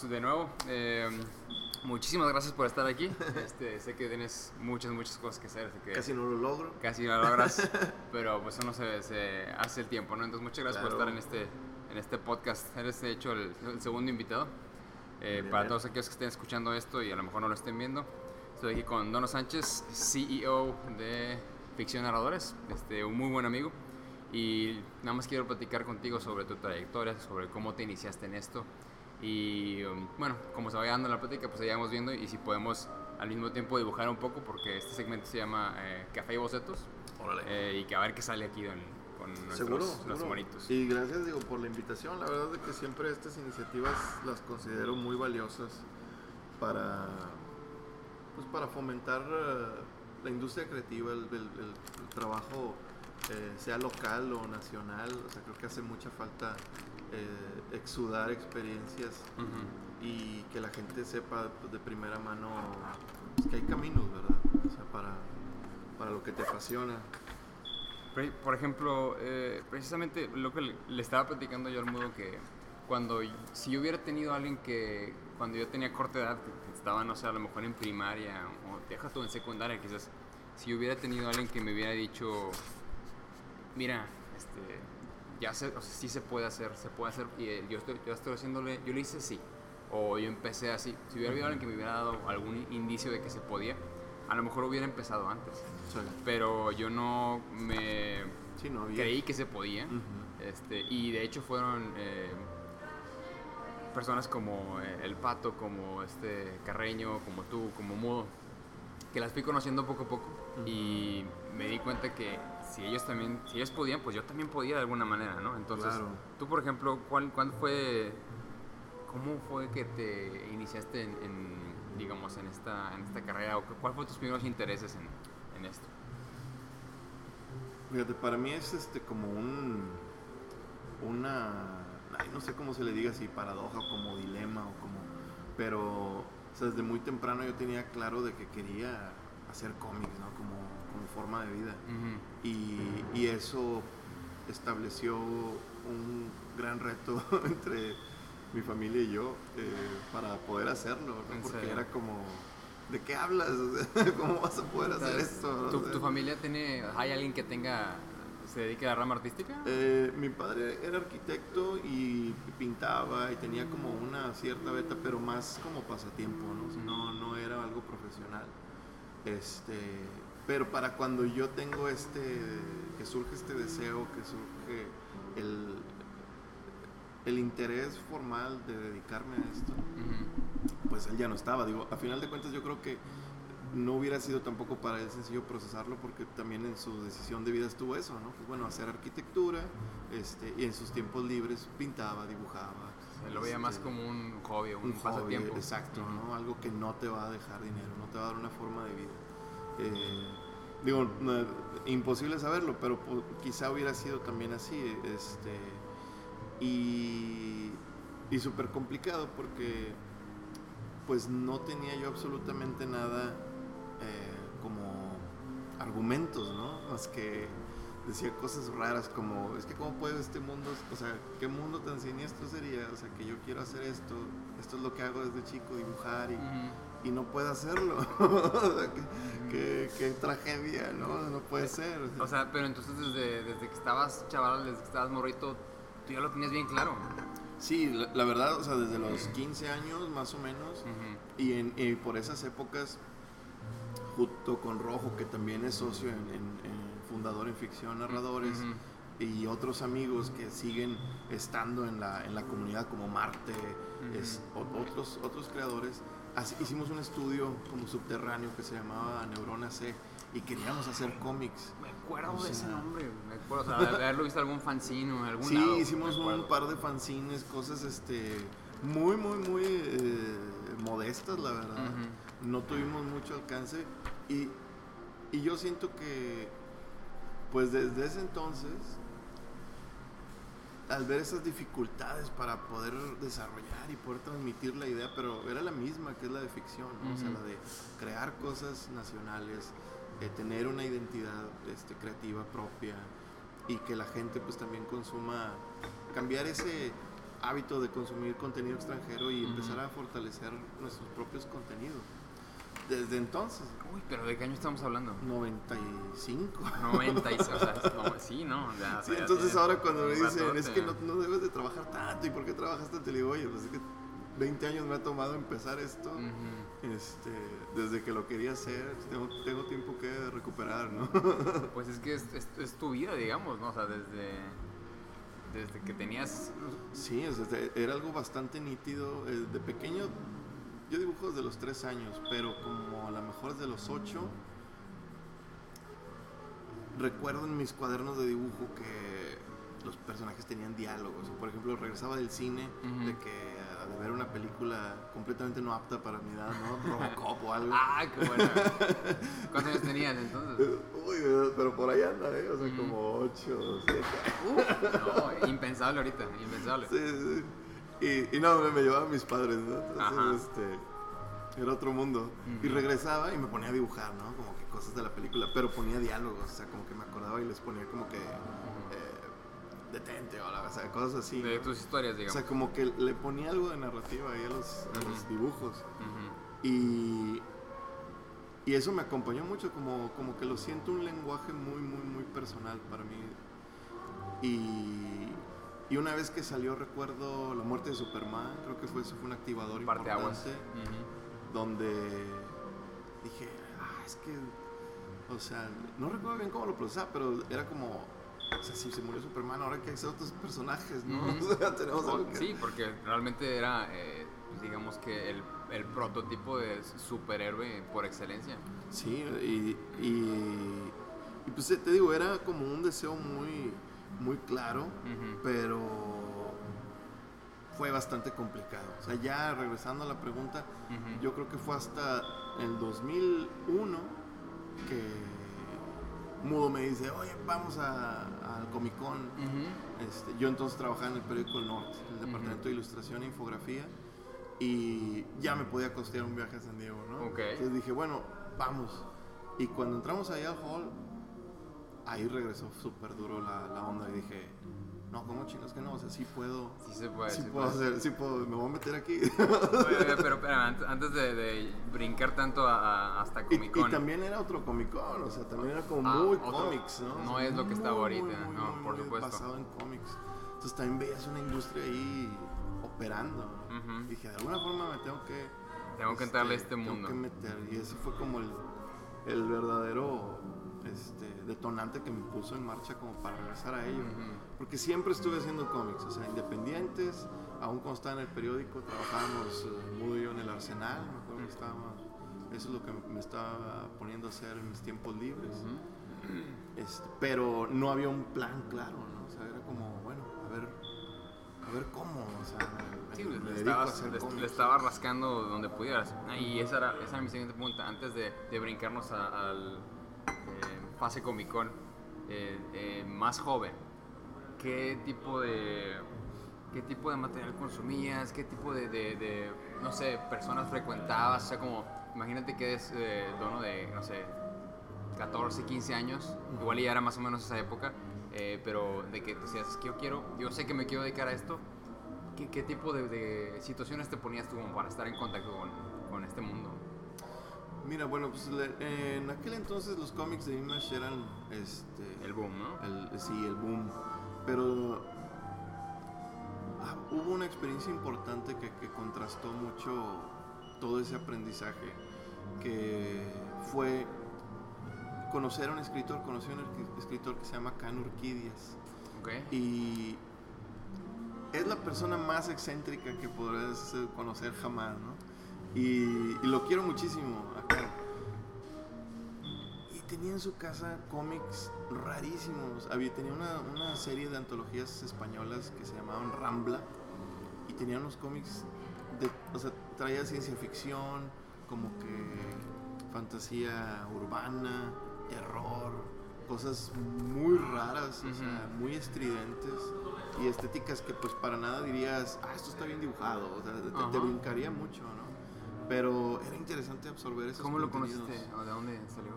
pues de nuevo, eh, muchísimas gracias por estar aquí. Este, sé que tienes muchas, muchas cosas que hacer. Que Casi no lo logro. casi no lo logras, pero pues eso no se, se hace el tiempo, ¿no? Entonces muchas gracias por Claro. estar en este, en este podcast. Eres de hecho el, el segundo invitado. Eh, Bien, para bien. todos aquellos que estén escuchando esto y a lo mejor no lo estén viendo, estoy aquí con Dono Sánchez, CEO de Ficción Narradores, este, un muy buen amigo. Y nada más quiero platicar contigo sobre tu trayectoria, sobre cómo te iniciaste en esto. Y um, bueno, como se vaya dando la plática, pues ya vamos viendo y si podemos al mismo tiempo dibujar un poco, porque este segmento se llama eh, Café y Bocetos. Órale. Eh, y que a ver qué sale aquí con, con nuestros, Seguro, seguro. monitos. Y gracias digo por la invitación. La verdad es que siempre estas iniciativas las considero muy valiosas para pues para fomentar eh, la industria creativa, el, el- el- el trabajo eh, sea local o nacional. O sea, creo que hace mucha falta eh, exudar experiencias y que la gente sepa pues, de primera mano pues, que hay caminos, ¿verdad? O sea, para, para lo que te apasiona. Por ejemplo, eh, precisamente lo que le, estaba platicando yo al mudo que cuando si yo hubiera tenido a alguien que cuando yo tenía corta edad, que estaba no sé, a lo mejor en primaria o deja tú en secundaria quizás, si yo hubiera tenido a alguien que me hubiera dicho, mira, este, ya sé, o sea, sí se puede hacer, se puede hacer y eh, yo estoy, yo estoy haciéndole, yo le hice sí o yo empecé así, si hubiera habido alguien que me hubiera dado algún indicio de que se podía, a lo mejor hubiera empezado antes sea, pero yo no me sí, no había. creí que se podía. Ujú. este, y de hecho fueron eh, personas como eh, el Pato, como este Carreño, como tú, como Mudo, que las fui conociendo poco a poco y me di cuenta que si ellos también, si ellos podían, pues yo también podía de alguna manera, ¿no? Entonces, Claro. tú por ejemplo, ¿cuál, ¿cuándo fue, cómo fue que te iniciaste en, en, digamos, en esta, en esta carrera? ¿O cuál fue tus primeros intereses en, en esto? Fíjate, para mí es este como un una ay, no sé cómo se le diga si paradoja o como dilema o como pero o sea, desde muy temprano yo tenía claro de que quería hacer cómics, ¿no? Como forma de vida. Ujú. Y, y eso estableció un gran reto entre mi familia y yo eh, para poder hacerlo, ¿no? ¿En Porque serio? era como, ¿de qué hablas? ¿Cómo vas a poder hacer esto? ¿Tu, tu familia tiene, hay alguien que tenga, se dedique a la rama artística? Eh, mi padre era arquitecto y pintaba y tenía como una cierta beta, pero más como pasatiempo, ¿no? No, no era algo profesional. Este, pero para cuando yo tengo este, que surge este deseo, que surge el, el interés formal de dedicarme a esto, pues él ya no estaba. Digo, a final de cuentas yo creo que no hubiera sido tampoco para él sencillo procesarlo porque también en su decisión de vida estuvo eso, ¿no? Pues bueno, hacer arquitectura este, y en sus tiempos libres pintaba, dibujaba. Se lo veía más este, como un hobby, un, un hobby, pasatiempo. exacto. ¿no? Algo que no te va a dejar dinero, no te va a dar una forma de vida. Eh, digo, imposible saberlo, pero quizá hubiera sido también así, este, y, y súper complicado porque pues no tenía yo absolutamente nada eh, como argumentos, ¿no? Más que decía cosas raras como, es que cómo puede este mundo, o sea, qué mundo tan siniestro sería, o sea, que yo quiero hacer esto, esto es lo que hago desde chico, dibujar y, Ujú. Y no puedo hacerlo. O sea, qué, qué- qué tragedia, ¿no? No puede ser. O sea, pero entonces desde, desde que estabas chaval, desde que estabas morrito, tú ya lo tenías bien claro. sí, la, la verdad, o sea, desde los 15 años más o menos, y, en, y por esas épocas, junto con Rojo, que también es socio en, en- en fundador en Ficción Narradores, Ujú. y otros amigos que siguen estando en la, en la comunidad como Marte, es, o- otros, otros creadores, así- hicimos un estudio como subterráneo que se llamaba Neurona C y queríamos hacer cómics. Me acuerdo O de ese nombre, me acuerdo, o sea, de haberlo visto algún fanzine o algún Sí, lado, hicimos un par de fanzines, cosas este, muy, muy, muy eh, modestas, la verdad. No tuvimos mucho alcance y, y yo siento que, pues desde ese entonces, al ver esas dificultades para poder desarrollar y poder transmitir la idea, pero era la misma que es la de ficción, ¿no? o sea, la de crear cosas nacionales, eh, tener una identidad este, creativa propia y que la gente pues también consuma, cambiar ese hábito de consumir contenido extranjero y empezar a fortalecer nuestros propios contenidos. Desde entonces, Uy, pero ¿de qué año estamos hablando? 95. 96, o sea, no, sí, ¿no? Ya, Sí, entonces tiene ahora cuando me dicen, ratote. es que no, no debes de trabajar tanto, ¿y por qué trabajas tanto? Le digo, oye, pues es que 20 años me ha tomado empezar esto, este, desde que lo quería hacer, tengo, tengo tiempo que recuperar, ¿no? Pues es que es, es- es tu vida, digamos, ¿no? O sea, desde, desde que tenías... Sí, era algo bastante nítido. eh, De pequeño, yo dibujo desde los 3 años, pero como a lo mejor desde los 8, recuerdo en mis cuadernos de dibujo que los personajes tenían diálogos. Por ejemplo, regresaba del cine Ujú. de que de ver una película completamente no apta para mi edad, ¿no? Robocop o algo. ¡Ah, qué buena! ¿Cuántos años tenías entonces? Uy, pero por ahí anda, ¿eh? O sea, Ujú. como 8, 7. No, impensable ahorita, impensable. Sí, sí. Y, y no, me, llevaban mis padres, ¿no? Entonces, este, era otro mundo. Y Ujú. regresaba y me ponía a dibujar, ¿no? Como que cosas de la película, pero ponía diálogos, o sea, como que me acordaba y les ponía como que, eh, detente o, la, o sea, cosas así. De tus historias, O digamos. sea, como que le ponía algo de narrativa ahí a los, a los dibujos. Y, y eso me acompañó mucho, como, como que lo siento un lenguaje muy, muy, muy personal para mí. Y, y una vez que salió, recuerdo la muerte de Superman, creo que fue, eso fue un activador Parte importante, donde dije, ah, es que, o sea, no recuerdo bien cómo lo procesaba, pero era como, o sea, si se murió Superman, ahora hay que hacer otros personajes, ¿no? O sea, tenemos O- algo que... Sí, porque realmente era, eh, pues, digamos que el, el prototipo de superhéroe por excelencia. Sí, y, y, y pues te digo, era como un deseo muy, muy claro, pero fue bastante complicado. O sea, ya regresando a la pregunta, yo creo que fue hasta el 2001 que Mudo me dice, oye, vamos al Comic Con. Este, yo entonces trabajaba en el periódico El Norte, el departamento de ilustración e infografía, y ya me podía costear un viaje a San Diego, ¿no? Ok. Entonces dije, bueno, vamos. Y cuando entramos allá al hall, ahí regresó súper duro la, la onda y dije, no, ¿cómo chingas que no? O sea, sí puedo, Sí se puede. sí sí puedo puede. hacer, sí puedo, me voy a meter aquí. Oye, oye, pero espera, antes, de, de brincar tanto a, a- hasta y, Comic y Con. también era otro Comic Con, o sea, también era como Ah, muy otro. cómics, ¿no? No O sea, es lo que estaba muy, ahorita, muy, no, muy, por muy supuesto. basado en cómics. Entonces también veías una industria ahí operando. ¿no? Ujú. Dije, de alguna forma me tengo que... Tengo que entrarle a este tengo mundo. que meter. Y ese fue como el, el verdadero este, detonante que me puso en marcha como para regresar a ello. Ujú. Porque siempre estuve haciendo cómics, o sea, independientes. Aún cuando estaba en el periódico, trabajábamos eh, Mudo y yo en el Arsenal. Me acuerdo que estábamos... Eso es lo que me estaba poniendo a hacer en mis tiempos libres. Ujú. Este, pero no había un plan claro, ¿no? O sea, era como, bueno, a ver, a ver cómo, o sea, me, Sí, me le, dedico a estabas, hacer le, le estaba rascando donde pudieras. Y esa era, esa era mi siguiente pregunta. Antes de, de brincarnos a- al fase Comic Con, eh, eh, más joven, ¿qué tipo de qué tipo de material consumías? ¿Qué tipo de, de- de, no sé, personas frecuentabas? O sea, como, imagínate que eres eh, dono de, no sé, 14, 15 años, igual ya era más o menos esa época, eh, pero de que decías, es que yo quiero, yo sé que me quiero dedicar a esto, ¿qué, qué tipo de, de situaciones te ponías tú para estar en contacto con, con este mundo? Mira, bueno, pues le- en aquel entonces los cómics de Image eran, este, El boom, ¿no? el- sí, el boom, pero ah, hubo una experiencia importante que, que contrastó mucho todo ese aprendizaje, que fue conocer a un escritor, conocí a un escri- escritor que se llama Can Urquidias. Ok. Y es la persona más excéntrica que podrás conocer jamás, ¿no? Y, y lo quiero muchísimo tenía en su casa cómics rarísimos. Había, tenía una, una serie de antologías españolas que se llamaban Rambla. Y tenía unos cómics, de, o sea, traía ciencia ficción, como que fantasía urbana, terror, cosas muy raras, o sea, muy estridentes y estéticas que pues para nada dirías, ah, esto está bien dibujado, o sea, te- te, Ajá. brincaría mucho, ¿no? Pero era interesante absorber esos ¿Cómo lo contenidos. conociste? ¿O de dónde salió?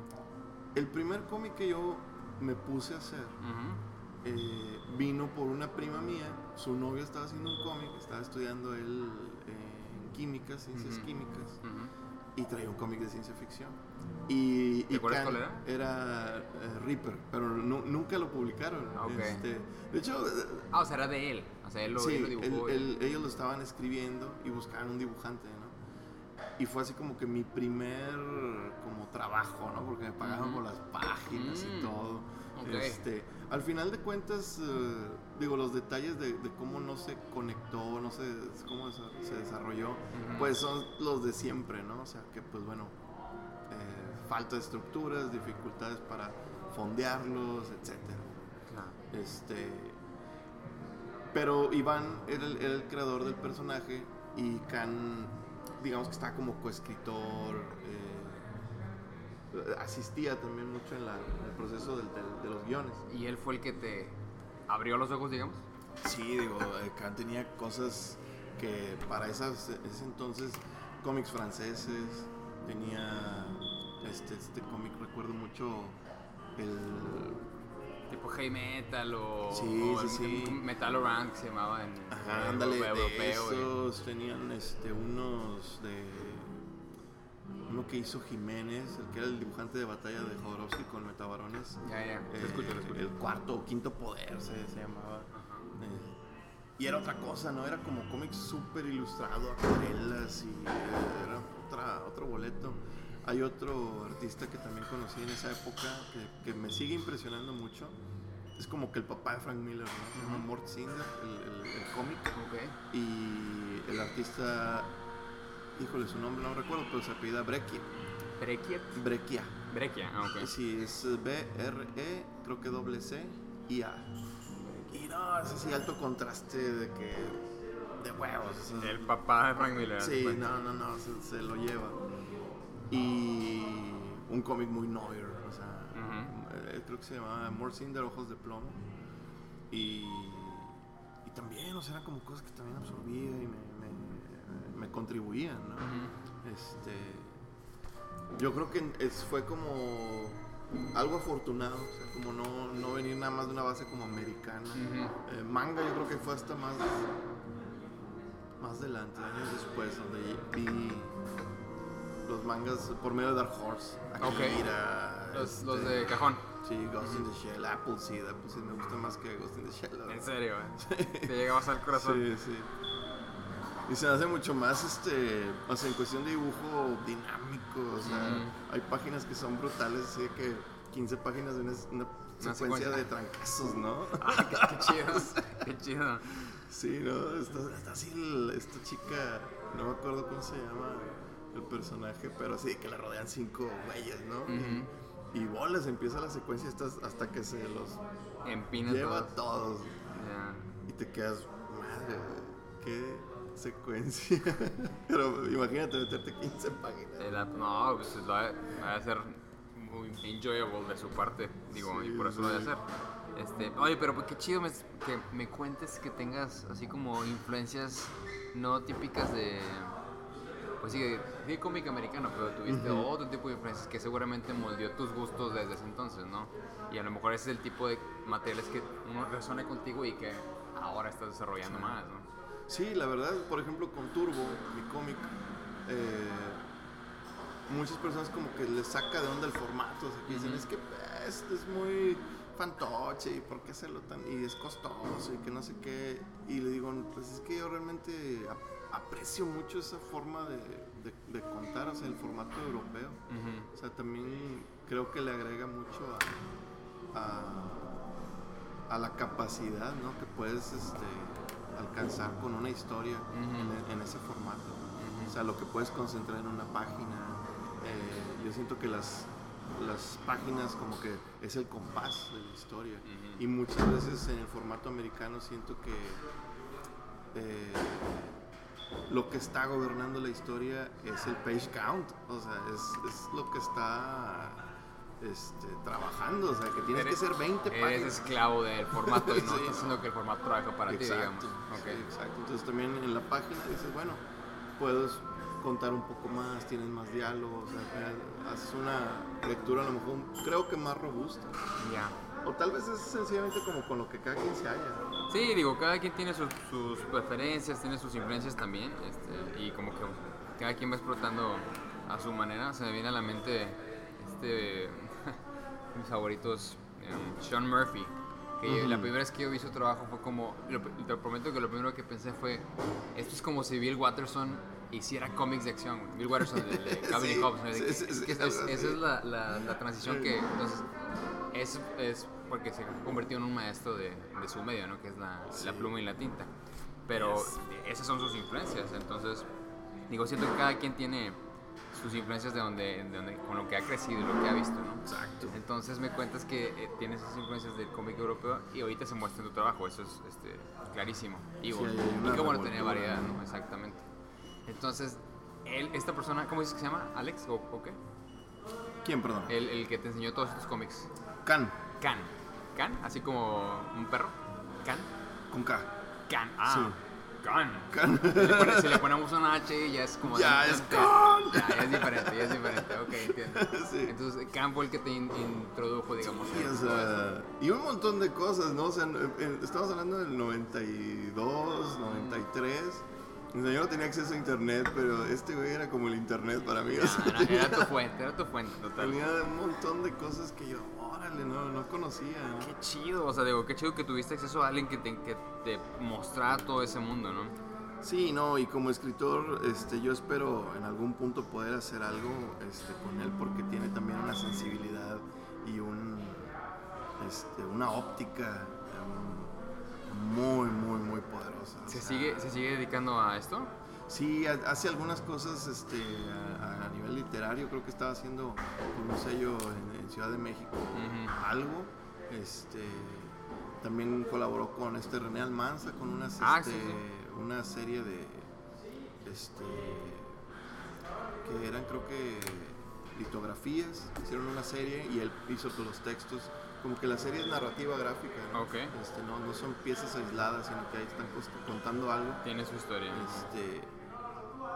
El primer cómic que yo me puse a hacer, Ujú. eh, vino por una prima mía, su novio estaba haciendo un cómic, estaba estudiando él en químicas, ciencias Ujú. químicas, Ujú. y traía un cómic de ciencia ficción. Y, ¿Te y acuerdas cuál era? eh, Reaper, pero nu- nunca lo publicaron. Ah, ok. Este, de hecho, eh, Ah, o sea, era de él. O sea, él lo, sí, él lo dibujó. él- él- ellos lo estaban escribiendo y buscaban un dibujante. Y fue así como que mi primer como trabajo, ¿no? Porque me pagaban por las páginas y Mm, todo. ok. Este, al final de cuentas, eh, digo, los detalles de, de cómo no se conectó, no sé cómo se, se desarrolló, pues son los de siempre, ¿no? O sea, que pues bueno, eh, falta de estructuras, dificultades para fondearlos, etcétera. Claro. Este. Pero Iván era el, era el creador del personaje y Khan, digamos que está como coescritor, eh, asistía también mucho en, la- en el proceso del- del- de los guiones. Y él fue el que te abrió los ojos, digamos. Sí, digo, eh, Khan tenía cosas que para esas, ese entonces, cómics franceses, tenía este, este cómic, recuerdo mucho el Tipo heavy metal o, Sí, o sí, el- sí. Metal Orange que se llamaba en Ajá, en ándale, de europeo. y- esos tenían este, unos de... Uno que hizo Jiménez, el que era el dibujante de batalla de Jodorowsky con Metabarones. Ya, ya, Eh, escucho, escucho. El cuarto o quinto poder se, se llamaba. Eh, y era otra cosa, ¿no? Era como cómic súper ilustrado, acuarelas y era otra, otro boleto. Hay otro artista que también conocí en esa época que, que me sigue impresionando mucho. Es como que el papá de Frank Miller, ¿no? Se llama. Mort Cinder, el, el- el cómic. Ok. Y el artista, híjole, su nombre no recuerdo, pero se apellida Breccia. Brequiet. Breccia. Brequia, ah, ok. Sí, es B-R-E, creo que doble C y A. Y no, es así alto contraste de que. de huevos. El papá de Frank Miller. Sí, no, no, no, se, se lo lleva. Y un cómic muy noir, o sea, Ujú. eh, creo que se llamaba More Cinder, Ojos de Plomo. Y, y también, o sea, eran como cosas que también absorbía y me, me, me contribuían, ¿no? Este, yo creo que es, fue como algo afortunado, o sea, como no, no venir nada más de una base como americana. Eh, manga yo creo que fue hasta más más adelante, años después, donde vi los mangas por medio de Dark Horse. Akira, Los, este, los de cajón. Sí, Ghost in the Shell, Appleseed, Appleseed me gusta más que Ghost in the Shell. la En verdad. serio, eh. Te llegabas al corazón. Sí, sí. Y se hace mucho más, este, o sea, en cuestión de dibujo dinámico, o sea, Ujú. hay páginas que son brutales, así que 15 páginas de una, una secuencia secuencia. de trancazos, ¿no? Ah, qué, qué chido. Qué chido. Sí, ¿no? Está, está así el- esta chica, no me acuerdo cómo se llama el personaje, pero así que le rodean cinco güeyes, ¿no? Ujú. Y, y bolas, empieza la secuencia hasta que se los Empina lleva a todos. Y te quedas, madre, qué secuencia. pero imagínate meterte 15 páginas. No, pues va, va a ser muy enjoyable de su parte, digo, y por eso lo voy a hacer. Este, oye, pero pues, qué chido me- que me cuentes que tengas así como influencias no típicas de, pues sí, de cómic americano, pero tuviste Ujú. otro tipo de influencias que seguramente moldeó tus gustos desde ese entonces, ¿no? Y a lo mejor ese es el tipo de materiales que uno resuena contigo y que ahora estás desarrollando Sí. más, ¿no? Sí, la verdad, por ejemplo, con Turbo, mi cómic, eh, muchas personas como que les saca de onda el formato, o sea, que dicen, Ujú. es que esto es muy fantoche y por qué hacerlo tan, y es costoso y que no sé qué, y le digo, pues es que yo realmente aprecio mucho esa forma de, de- de contar, o sea, el formato europeo, o sea, también creo que le agrega mucho a, a, a la capacidad, ¿no? Que puedes, este alcanzar con una historia Ujú. en, en ese formato. O sea, lo que puedes concentrar en una página. eh, yo siento que las, las páginas como que es el compás de la historia. Y muchas veces en el formato americano siento que eh, lo que está gobernando la historia es el page count. O sea, es, es lo que está este, trabajando. O sea, que tienes que Eres- ser 20 Eres páginas. esclavo del formato y no Sí. estás haciendo que el formato trabaje para ti, digamos. Exacto, Ok. sí, exacto. Entonces también en la página dices, bueno, puedes contar un poco más, tienes más diálogos, o sea, haces una lectura a lo mejor creo que más robusta. Ya. O tal vez es sencillamente como con lo que cada quien se halla. Sí, digo, cada quien tiene sus, sus preferencias, tiene sus influencias también, este, y como que cada quien va explotando a su manera. Se me viene a la mente este, mis favoritos, em, Sean Murphy, que Ujú. la primera vez que yo vi su trabajo fue como, lo- te prometo que lo primero que pensé fue, esto es como si Bill Watterson hiciera cómics de acción. Bill Watterson de, de es- algo esa es la, la, la transición que, entonces, es, es porque se convirtió en un maestro de, de su medio, ¿no? Que es la, la pluma y la tinta. Pero Yes. esas son sus influencias, entonces, digo, siento que cada quien tiene sus influencias de donde, de donde con lo que ha crecido y lo que ha visto, ¿no? Exacto. Entonces me cuentas que eh, tienes esas influencias del cómic europeo y ahorita se muestra en tu trabajo, eso es este, clarísimo. Digo, Sí, y qué bueno tener variedad, ¿no? ¿no? Exactamente. Entonces, él, esta persona, ¿cómo dices que se llama? ¿Alex o, o qué? ¿Quién, perdón? El, el que te enseñó todos estos cómics. Can, Can. Can, así como un perro. Can. con K. Can. Ah. Sí. Can. Can. Si le, pone- si le ponemos una H ya es como... Ya, es Can. Ya, ya es diferente, ya es diferente. Ok, entiendo. Sí. Entonces, Can fue el que te in- introdujo, digamos. Sí, o sea, y un montón de cosas, ¿no? O sea, estamos hablando del 92, 93. O sea, yo no tenía acceso a internet, pero este güey era como el internet para mí. o sea, Ah, era, era tu fuente, era tu fuente, total. tenía un montón de cosas que yo, órale, no, no conocía. ¿no? Qué chido, o sea, digo, qué chido que tuviste acceso a alguien que te, que te mostrara todo ese mundo, ¿no? Sí, no, y como escritor, este, yo espero en algún punto poder hacer algo este, con él porque tiene también una sensibilidad y un, este, una óptica muy, muy, muy poderosa. o ¿Se sea, sigue, ¿Se sigue dedicando a esto? Sí, ha- hace algunas cosas este, a, a nivel literario, creo que estaba haciendo un sello en, en Ciudad de México algo. Este, también colaboró con este René Almanza con unas, Ah, este, sí, sí. una serie de este que eran creo que litografías, hicieron una serie y él hizo todos los textos. Como que la serie es narrativa gráfica, ¿no? Ok. Este, no, no son piezas aisladas, sino que ahí están cos- contando algo. Tiene su historia. Este,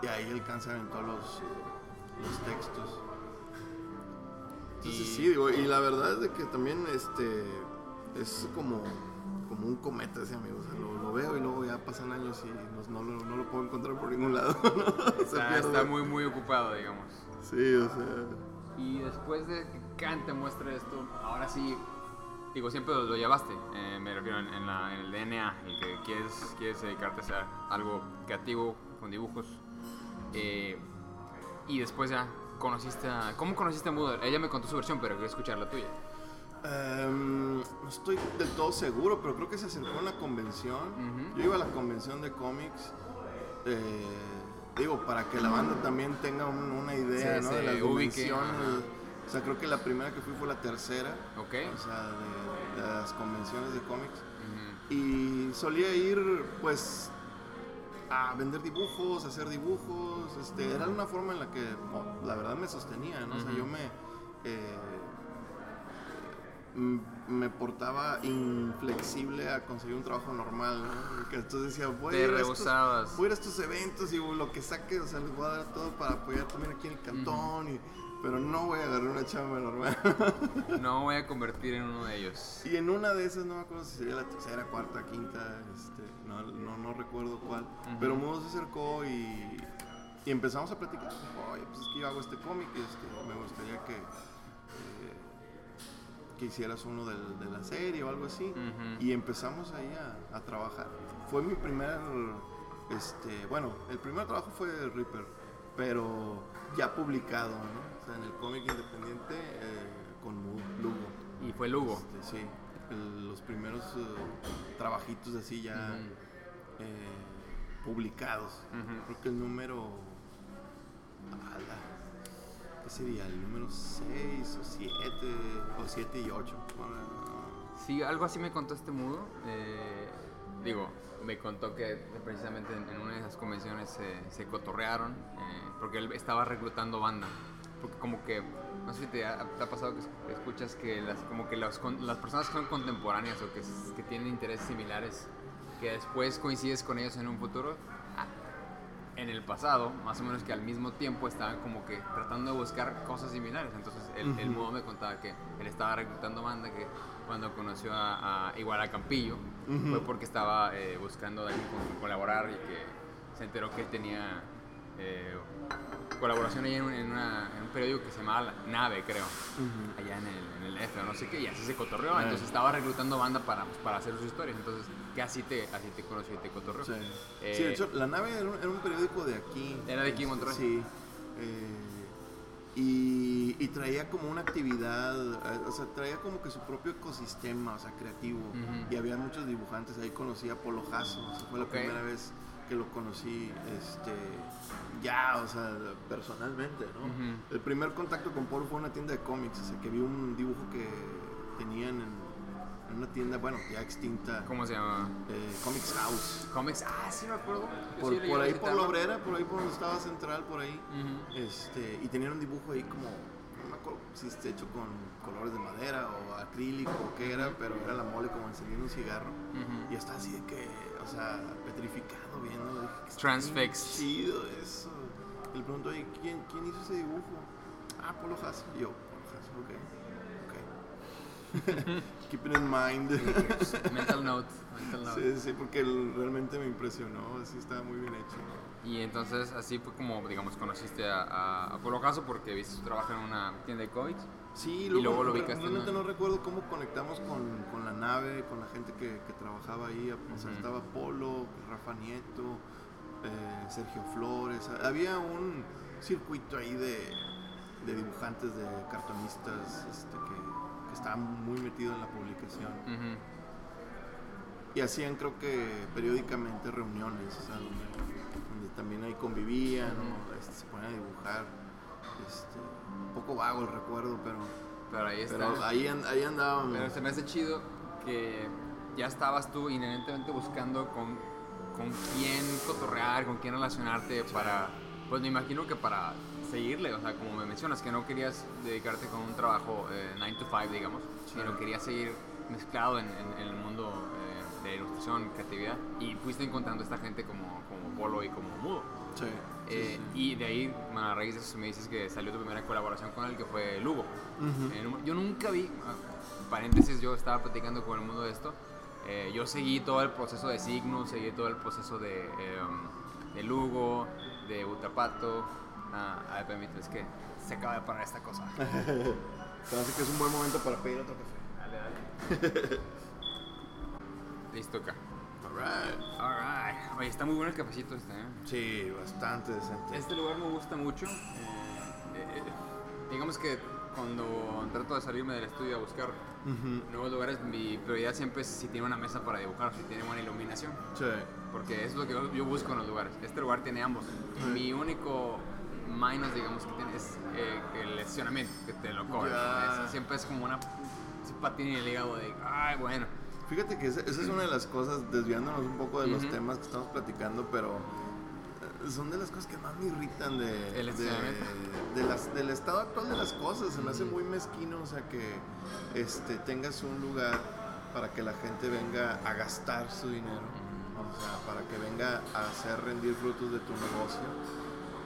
y ahí alcanzan en todos los, los textos. Entonces Y- sí, digo, y la verdad es de que también este es como, como un cometa ese amigo. O sea, lo, lo veo y luego ya pasan años y no, no lo, no lo puedo encontrar por ningún lado. ¿no? Está, está muy, muy ocupado, digamos. Sí, o sea. Y después de que Kant te muestre esto, ahora sí, digo, siempre lo, lo llevaste, eh, me refiero en, en la- en el DNA, el que quieres, quieres dedicarte a hacer algo creativo con dibujos. eh, y después ya conociste a... ¿Cómo conociste a Moodle? Ella me contó su versión, pero quiero escuchar la tuya. Em, no estoy del todo seguro, pero creo que se acercó a una convención. Yo iba a la convención de cómics. eh, digo, para que la banda también tenga un- una idea Sí, ¿no? se de las ubique, dimensiones. O sea, creo que la primera que fui fue la tercera. ¿Ok? O sea, de, de las convenciones de cómics. Y solía ir, pues, a vender dibujos, a hacer dibujos. Este, era una forma en la que, oh, la verdad, me sostenía, ¿no? O sea, Ujú. yo me... eh, me portaba inflexible a conseguir un trabajo normal, ¿no? Que entonces decía, voy a, ir a estos, voy a ir a estos eventos y lo que saque, o sea, les voy a dar todo para apoyar también aquí en el cantón, y, pero no voy a agarrar una chamba normal. No voy a convertir en uno de ellos. Y en una de esas, no me acuerdo si sería la tercera, cuarta, quinta, este, no, no, no recuerdo cuál. Pero Mudo se acercó y, y empezamos a platicar. Oye, pues es que yo hago este cómic y este, me gustaría que, eh, que hicieras uno de la serie o algo así. Y empezamos ahí a, a trabajar. Fue mi primer, este, bueno, el primer trabajo fue Reaper, pero ya publicado, ¿no? O sea, en el cómic independiente eh, con Lugo. Y fue Lugo. Este, sí, el- los primeros eh, trabajitos así ya Ujú. eh, publicados. Ujú. Creo que el número. ala, ¿Qué sería? El número 6 o 7, o 7 y 8. Sí, algo así me contó este mudo. eh, digo, me contó que precisamente en, una de esas convenciones se, se cotorrearon eh, porque él estaba reclutando banda. Porque como que, no sé si te ha, te ha pasado que es- que escuchas que las, como que las, las personas que son contemporáneas o que, que tienen intereses similares, que después coincides con ellos en un futuro, ah, en el pasado, más o menos que al mismo tiempo estaban como que tratando de buscar cosas similares. Entonces el, el mudo me contaba que él estaba reclutando banda, que cuando conoció a, a- igual a Campillo, fue porque estaba eh, buscando alguien con colaborar y que se enteró que él tenía eh, colaboración ahí en un, en una- en un periódico que se llamaba La Nave, creo, allá en el, en el F o no sé qué, y así se cotorreó. Entonces estaba reclutando banda para, pues, para hacer sus historias. Entonces, que así te, así te conoció y te cotorreó. Sí. Eh, Sí, de hecho, La Nave era un, era un periódico de aquí. Era de aquí, Monterrey. Sí. Eh, y, y traía como una actividad, eh, o sea, traía como que su propio ecosistema, o sea, creativo. Ujú. Y había muchos dibujantes. Ahí conocí a Polo Jasso, esa fue la Ok. primera vez que lo conocí, este, ya, o sea, personalmente, ¿no? Ujú. El primer contacto con Polo fue en una tienda de cómics, o sea, que vi un dibujo que tenían en, en una tienda, bueno, ya extinta, ¿Cómo se llama? eh, Comics House. Comics. Ah, sí me acuerdo. Por, sí leí por ahí por la obrera, por ahí por donde estaba Central, por ahí. Este, y tenían un dibujo ahí como, no me acuerdo si está hecho con colores de madera o acrílico o qué era, pero era la mole como encendiendo un cigarro. Y estaba así de que, o sea, petrificado viendo. Dije, "Qué está bien Chido eso. Y le pregunto, oye, ¿quién, ¿quién hizo ese dibujo? Ah, Polo Haas. Y yo, Polo Haas, ok. Ok. Keep it in mind. mental note. Mental note. sí, sí, porque realmente me impresionó. Así estaba muy bien hecho. Y entonces así fue como, digamos, conociste a, a, a Polo Jasso porque viste su trabajo en una tienda de cómics. Sí, Y luego, luego lo ubicaste, realmente ¿no? no recuerdo cómo conectamos con, con la nave, con la gente que, que trabajaba ahí. O sea, Ujú. estaba Polo, Rafa Nieto, eh, Sergio Flores. Había un circuito ahí de, de dibujantes, de cartonistas este, que, que estaban muy metidos en la publicación. Y hacían, creo que periódicamente reuniones, o sea, donde, donde también ahí convivían, ¿no? Este, se ponían a dibujar. Este, un poco vago el recuerdo, pero. Pero ahí está. Pero ahí, ahí andábamos. Pero se me hace chido que ya estabas tú inherentemente buscando con, con quién cotorrear, con quién relacionarte para, pues me imagino que para seguirle, o sea, como me mencionas, que no querías dedicarte con un trabajo 9 to 5, digamos, sino querías seguir mezclado en, en- en el mundo eh, de ilustración, creatividad, y fuiste encontrando esta gente como, como Polo y como Mudo. Sí, sí, Eh, sí. Y de ahí, a raíz de eso me dices que salió tu primera colaboración con él, que fue Lugo. En un- yo nunca vi, ah, paréntesis, yo estaba platicando con el mundo de esto. eh, yo seguí todo el proceso de Signo, seguí todo el proceso de, eh, um, de Lugo, de Utrapato. Ah, a ver, permíteme, es que se acaba de parar esta cosa. Parece que es un buen momento para pedir otro café. Dale, dale. Listo acá. Alright. Alright. Oye, está muy bueno el cafecito este, ¿eh? Sí, bastante decente. Este lugar me gusta mucho. eh, eh, digamos que cuando trato de salirme del estudio a buscar nuevos lugares, mi prioridad siempre es si tiene una mesa para dibujar, si tiene buena iluminación. Sí. Porque es lo que yo, yo busco en los lugares. Este lugar tiene ambos. Mi único minus, digamos, que tiene es eh, el estacionamiento, que te lo cobran. Es- siempre es como una patín en el hígado de, ay, bueno. Fíjate que esa, esa es una de las cosas, desviándonos un poco de los Ujú. temas que estamos platicando, pero eh, son de las cosas que más me irritan de, El de, de las, del estado actual de las cosas. Se me hace muy mezquino, o sea, que este, tengas un lugar para que la gente venga a gastar su dinero, o sea, para que venga a hacer rendir frutos de tu negocio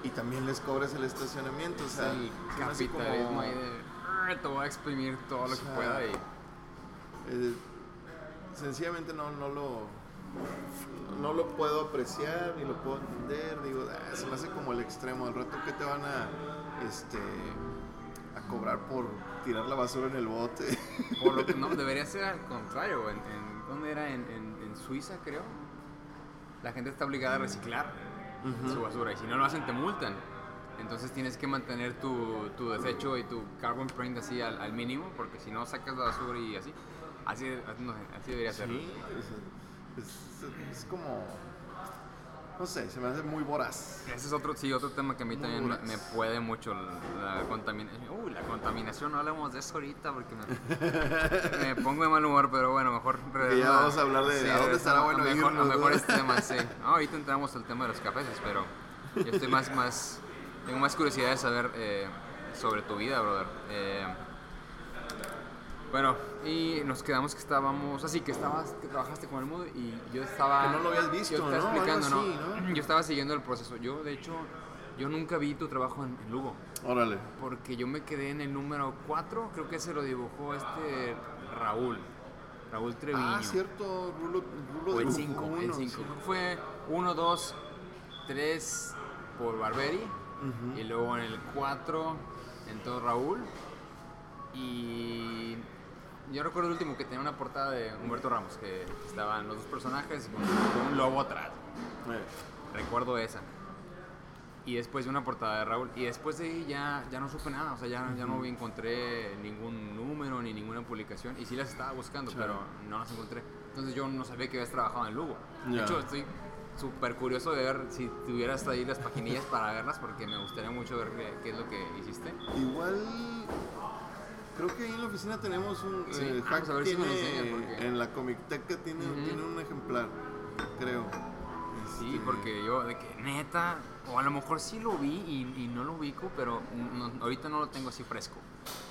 y también les cobres el estacionamiento, o sea, el hace como- capitalismo ahí de, "Ah, te voy a exprimir todo lo que pueda y... Eh, sencillamente no, no lo no lo puedo apreciar ni lo puedo entender digo "Ah, se me hace como el extremo al rato que te van a este a cobrar por tirar la basura en el bote Por lo que no, debería ser al contrario. En, en- ¿Dónde era? En, en- en Suiza, creo. La gente está obligada a reciclar su basura y si no lo hacen te multan. Entonces tienes que mantener tu, tu desecho y tu carbon print así al, al mínimo porque si no sacas la basura y así. Así, no debería ser. Sí, es, es- es como no sé se me hace muy voraz Ese es otro, sí, otro tema que a mí Muy también me, voraz. me puede mucho, la, contaminación. Uy, la contaminación, no hablemos de eso ahorita porque me, me pongo de mal humor, pero bueno, mejor... Ya vamos a hablar de a dónde estará bueno mejor, irnos, a mejores ¿no? temas, sí. No, ahorita entramos al tema de los cafés, pero yo estoy más, más, tengo más curiosidad de saber eh, sobre tu vida, brother. Eh, bueno, y nos quedamos que estábamos, así que estabas, que trabajaste con el mundo y yo estaba... Que no lo habías visto, yo estaba ¿no? Explicando, así, ¿no? Yo estaba siguiendo el proceso. Yo, de hecho, yo nunca vi tu trabajo en, en Lugo, órale porque yo me quedé en el número 4, creo que se lo dibujó este Raúl. Raúl Treviño. Ah, cierto, Rulo, Rulo O el de 5, uno, el sí. 5. Fue 1, 2, 3 por Barberi. Ujú. Y luego en el 4 entró Raúl. Y yo recuerdo el último que tenía una portada de Humberto Ramos, que estaban los dos personajes con, con un lobo atrás. Eh, Recuerdo esa. Y después de una portada de Raúl. Y después de ahí ya, ya no supe nada. O sea, ya, ya no encontré ningún número ni ninguna publicación. Y sí las estaba buscando, pero no las encontré. Entonces yo no sabía que habías trabajado en Lugo. De hecho, estoy súper curioso de ver si tuvieras ahí las paginillas para verlas, porque me gustaría mucho ver qué, qué es lo que hiciste. Igual, creo que ahí en la oficina tenemos un. Sí, eh, Hack a ver si me porque- En la Comicteca tiene, tiene un ejemplar, creo. Sí, Este, porque yo, de que neta, o a lo mejor sí lo vi y, y no lo ubico, pero no- ahorita no lo tengo así fresco.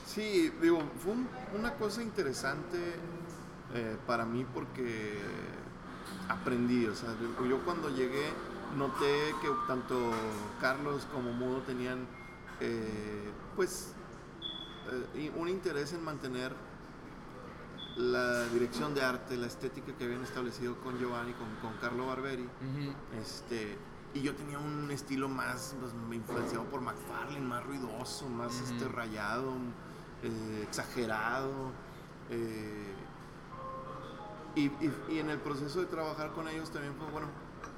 Sí, digo, fue un- una cosa interesante eh, para mí porque aprendí, o sea, yo- yo cuando llegué noté que tanto Carlos como Mudo tenían eh, pues eh, un interés en mantener la dirección de arte, la estética que habían establecido con Giovanni, con, con Carlo Barberi. Este, y yo tenía un estilo más pues, influenciado por McFarlane, más ruidoso, más Ujú. este, rayado, eh, exagerado. eh, y, y- y en el proceso de trabajar con ellos también fue bueno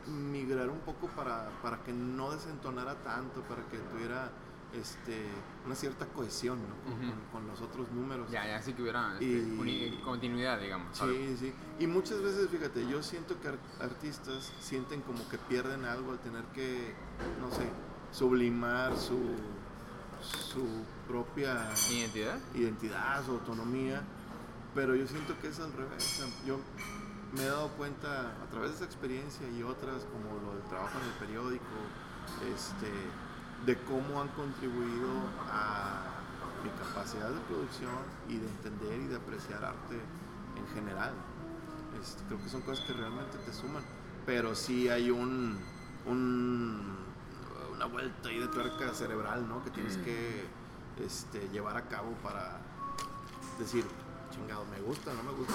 migrar un poco para, para que no desentonara tanto, para que tuviera este, una cierta cohesión ¿no? con, Ujú. con- con los otros números. Ya, ya sí que hubiera este, Y- continuidad, digamos. Sí, sí. Y muchas veces, fíjate, yo siento que ar- artistas sienten como que pierden algo al tener que, no sé, sublimar su, su propia ¿Identidad? identidad, su autonomía. Pero yo siento que es al revés. Yo me he dado cuenta a través de esa experiencia y otras, como lo del trabajo en el periódico, este, de cómo han contribuido a mi capacidad de producción y de entender y de apreciar arte en general. Este, creo que son cosas que realmente te suman. Pero sí hay un, un- una vuelta ahí de tuerca cerebral, ¿no? Que tienes que este, llevar a cabo para decir, chingado, me gusta, no me gusta.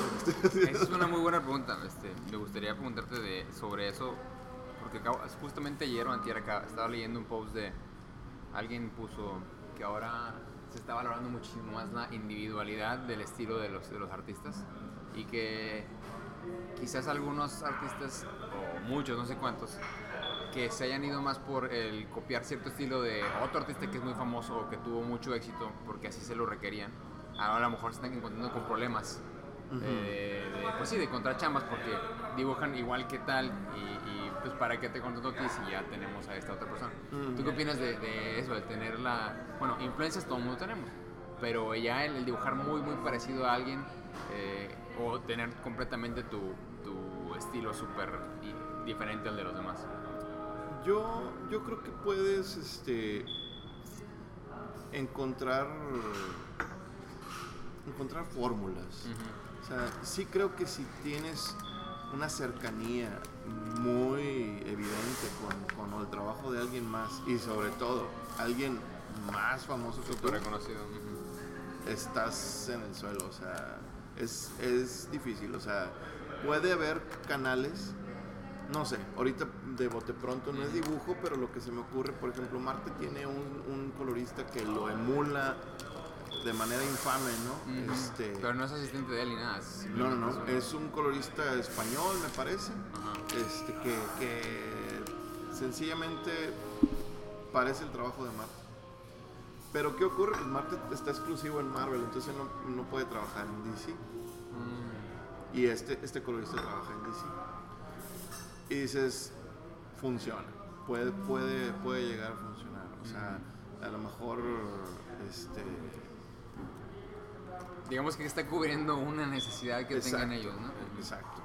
Esa es una muy buena pregunta. Este, me gustaría preguntarte de, sobre eso, porque justamente ayer o antier acá estaba leyendo un post de alguien puso que ahora se está valorando muchísimo más la individualidad del estilo de los, de los artistas y que quizás algunos artistas, o muchos, no sé cuántos, que se hayan ido más por el copiar cierto estilo de otro artista que es muy famoso o que tuvo mucho éxito porque así se lo requerían. Ahora a lo mejor se están encontrando con problemas. Eh, de- pues sí, de encontrar chambas porque dibujan igual que tal y, y, pues para qué te contrato a ti si ya tenemos a esta otra persona. ¿Tú qué opinas de, de eso, de tener la... Bueno, influencias todo el mundo tenemos, pero ya el, el dibujar muy, muy parecido a alguien eh, o tener completamente tu, tu estilo súper diferente al de los demás. Yo, yo creo que puedes este, encontrar, encontrar fórmulas. O sea, sí creo que si tienes una cercanía muy evidente con, con el trabajo de alguien más y sobre todo alguien más famoso que tú, reconocido. estás en el suelo. O sea, es, es difícil. O sea, puede haber canales, no sé, ahorita de bote pronto no es dibujo, pero lo que se me ocurre, por ejemplo, Marte tiene un, un colorista que lo emula de manera infame, ¿no? Este, Pero no es asistente de él ni nada. es no, no, no, es un colorista español, me parece, Ajá. este, que, que sencillamente parece el trabajo de Marte. Pero ¿qué ocurre? Pues Marte está exclusivo en Marvel, entonces no, no puede trabajar en DC. Mm, Y este, este colorista trabaja en DC. Y dices, funciona. Puede, puede, puede llegar a funcionar. O sea, a lo mejor, este... Digamos que está cubriendo una necesidad que tengan ellos, ¿no? Exacto.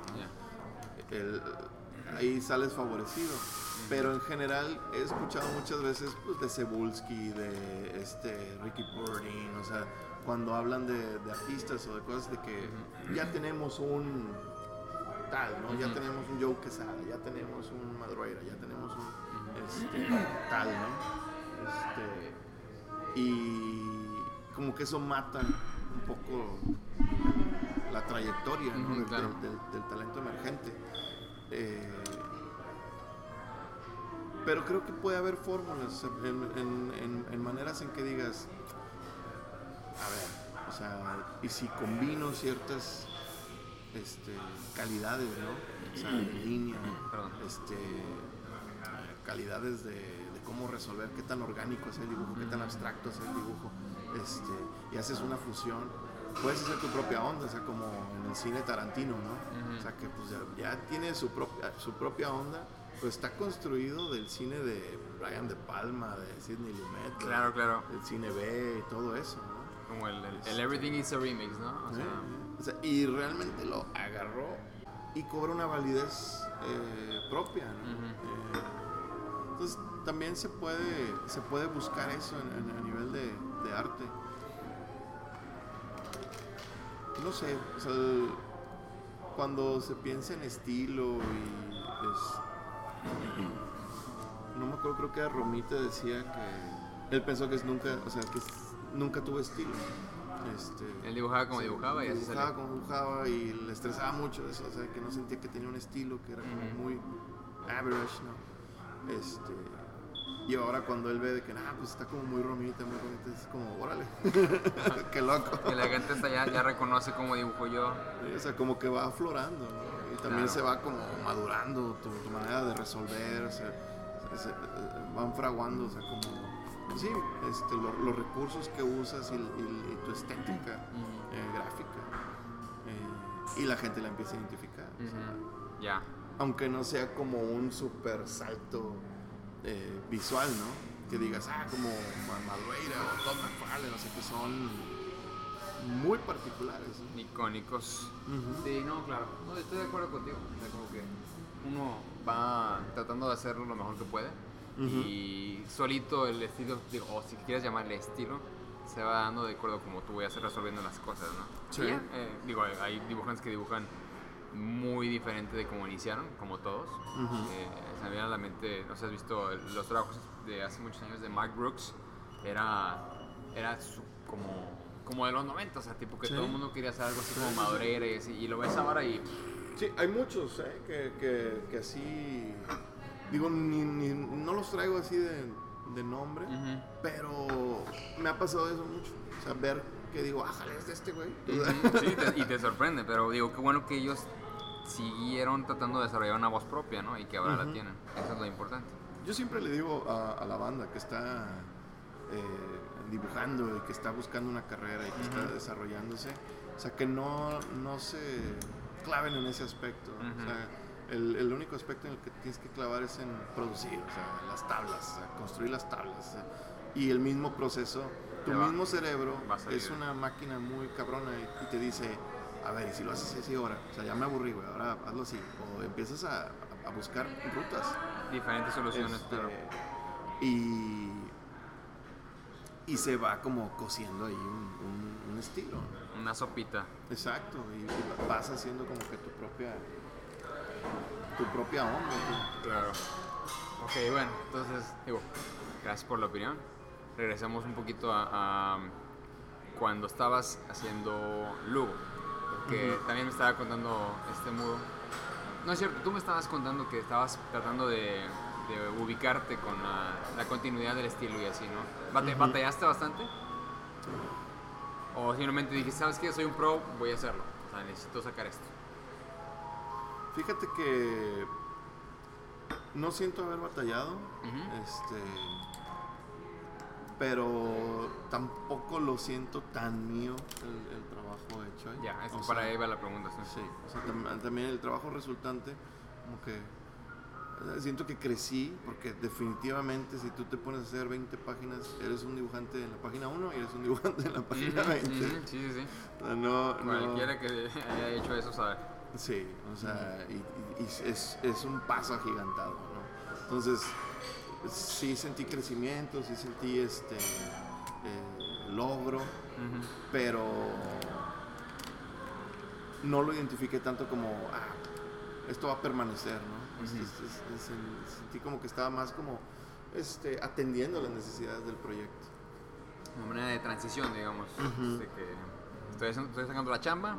ahí sales favorecido. Pero en general he escuchado muchas veces pues, de Cebulski, de este Ricky Burdin, o sea, cuando hablan de, de artistas o de cosas de que ya tenemos un tal, ¿no? Ya tenemos un Joe Quesada, ya tenemos un Madroira, ya tenemos un este, tal, ¿no? Este, y como que eso mata un poco trayectoria del, claro. del- del- del talento emergente. Eh, pero creo que puede haber fórmulas en, en- en- en maneras en que digas, a ver, o sea, y si combino ciertas este, calidades, ¿no? O sea, de línea, este, calidades de, de cómo resolver, qué tan orgánico es el dibujo, qué tan abstracto es el dibujo, este, y haces una fusión. Puedes hacer tu propia onda, o sea, como en el cine Tarantino, ¿no? Ujú. O sea, que pues ya, ya tiene su propia, su propia onda, pues está construido del cine de Brian De Palma, de Sidney Lumet, de- Claro, claro. del cine B y todo eso, ¿no? Como el, el- el Everything is a Remix, ¿no? O sea, ¿Eh? O sea, y realmente lo agarró y cobra una validez eh, propia, ¿no? Ujú. Eh, entonces también se puede, se puede buscar eso en- en- a nivel de, de arte. No sé, o sea, cuando se piensa en estilo y es- no me acuerdo, creo que a Romita decía que él pensó que es nunca, o sea, que es- nunca tuvo estilo. Este, él dibujaba como Sí, dibujaba y así dibujaba como dibujaba y le estresaba mucho eso, o sea, que no sentía que tenía un estilo que era como muy average, ¿no? Este, y ahora cuando él ve de que, ah, pues está como muy romita, muy romita, es como, órale, qué loco. Que la gente hasta ya, ya reconoce cómo dibujo yo. O sea, como que va aflorando, ¿no? Y también Claro. se va como madurando tu, tu manera de resolver, o sea, se- se- van fraguando, o sea, como, sí, este, lo- los recursos que usas y, y- y tu estética eh, gráfica. Eh, y la gente la empieza a identificar. o sea, Ujú. Ya. aunque no sea como un super salto eh, visual, ¿no? Que digas, ah, como Ma- Madureira o Todd McFarlane, no sé qué son muy particulares. ¿no? Icónicos. Sí, no, claro. No, estoy de acuerdo contigo. O sea, como que uno va tratando de hacerlo lo mejor que puede. Ujú. Y solito el estilo, digo, o si quieres llamarle estilo, se va dando de acuerdo como tú vayas resolviendo las cosas, ¿no? Sí. Y eh, digo, hay dibujantes que dibujan muy diferente de cómo iniciaron, como todos. Ujú. Eh, se me viene a la mente, no sé, has visto los trabajos de hace muchos años de Mark Brooks. Era, era su- como, como de los 90, o sea, tipo que Sí. todo el mundo quería hacer algo así como madurera y así. Y lo ves ahora y Sí, hay muchos, ¿eh? Que, que, que así. Digo, ni, ni- no los traigo así de, de nombre, Ujú. pero me ha pasado eso mucho. O sea, ver que digo, ah, jale, es de este güey. Sí, te- y te sorprende, pero digo, qué bueno que ellos siguieron tratando de desarrollar una voz propia, ¿no? Y que ahora la Ujú. tienen. Eso es lo importante. Yo siempre le digo a, a la banda que está eh, dibujando y que está buscando una carrera y que está Ujú. desarrollándose, o sea, que no, no se claven en ese aspecto. O Ujú. sea, el, el único aspecto en el que tienes que clavar es en producir, o sea, las tablas, o sea, construir las tablas. o sea, y el mismo proceso, tu mismo cerebro es una máquina muy cabrona y, y te dice, a ver, ¿y si lo haces así ahora? O sea, ya me aburrí, güey, ahora hazlo así. O empiezas a, a buscar rutas. Diferentes soluciones, Este, pero y, y se va como cosiendo ahí un, un- un estilo. una sopita. Exacto, y, y vas haciendo como que tu propia tu propia onda. Claro. Ok, bueno, entonces, digo, gracias por la opinión. Regresamos un poquito a, a cuando estabas haciendo Lugo. Ujú. también me estaba contando este mudo. No es cierto, tú me estabas contando que estabas tratando de, de ubicarte con la, la continuidad del estilo y así, ¿no? Bate-. ¿Batallaste bastante? ¿O simplemente dijiste, sabes qué, soy un pro, voy a hacerlo? O sea, necesito sacar esto. Fíjate que no siento haber batallado, este, pero tampoco lo siento tan mío el, el trabajo hecho. ¿eh? Ya, es O para sea, ahí va la pregunta. ¿sí? Sí, o sea, tam- también el trabajo resultante, como que eh, siento que crecí, porque definitivamente si tú te pones a hacer 20 páginas, eres un dibujante en la página 1 y eres un dibujante en la página Ujú, 20. ujú, Sí, sí, sí. O sea, no, no- Cualquiera que haya hecho eso sabe. Sí, o sea, y, y- y es, es un paso agigantado, ¿no? Entonces, sí sentí crecimiento, sí sentí este eh, logro, pero no lo identifiqué tanto como, ah, esto va a permanecer, ¿no? Es- Ujú. es- es- es el- sentí como que estaba más como este, atendiendo las necesidades del proyecto. Una manera de transición, digamos. Ujú. de que estoy, sacando la chamba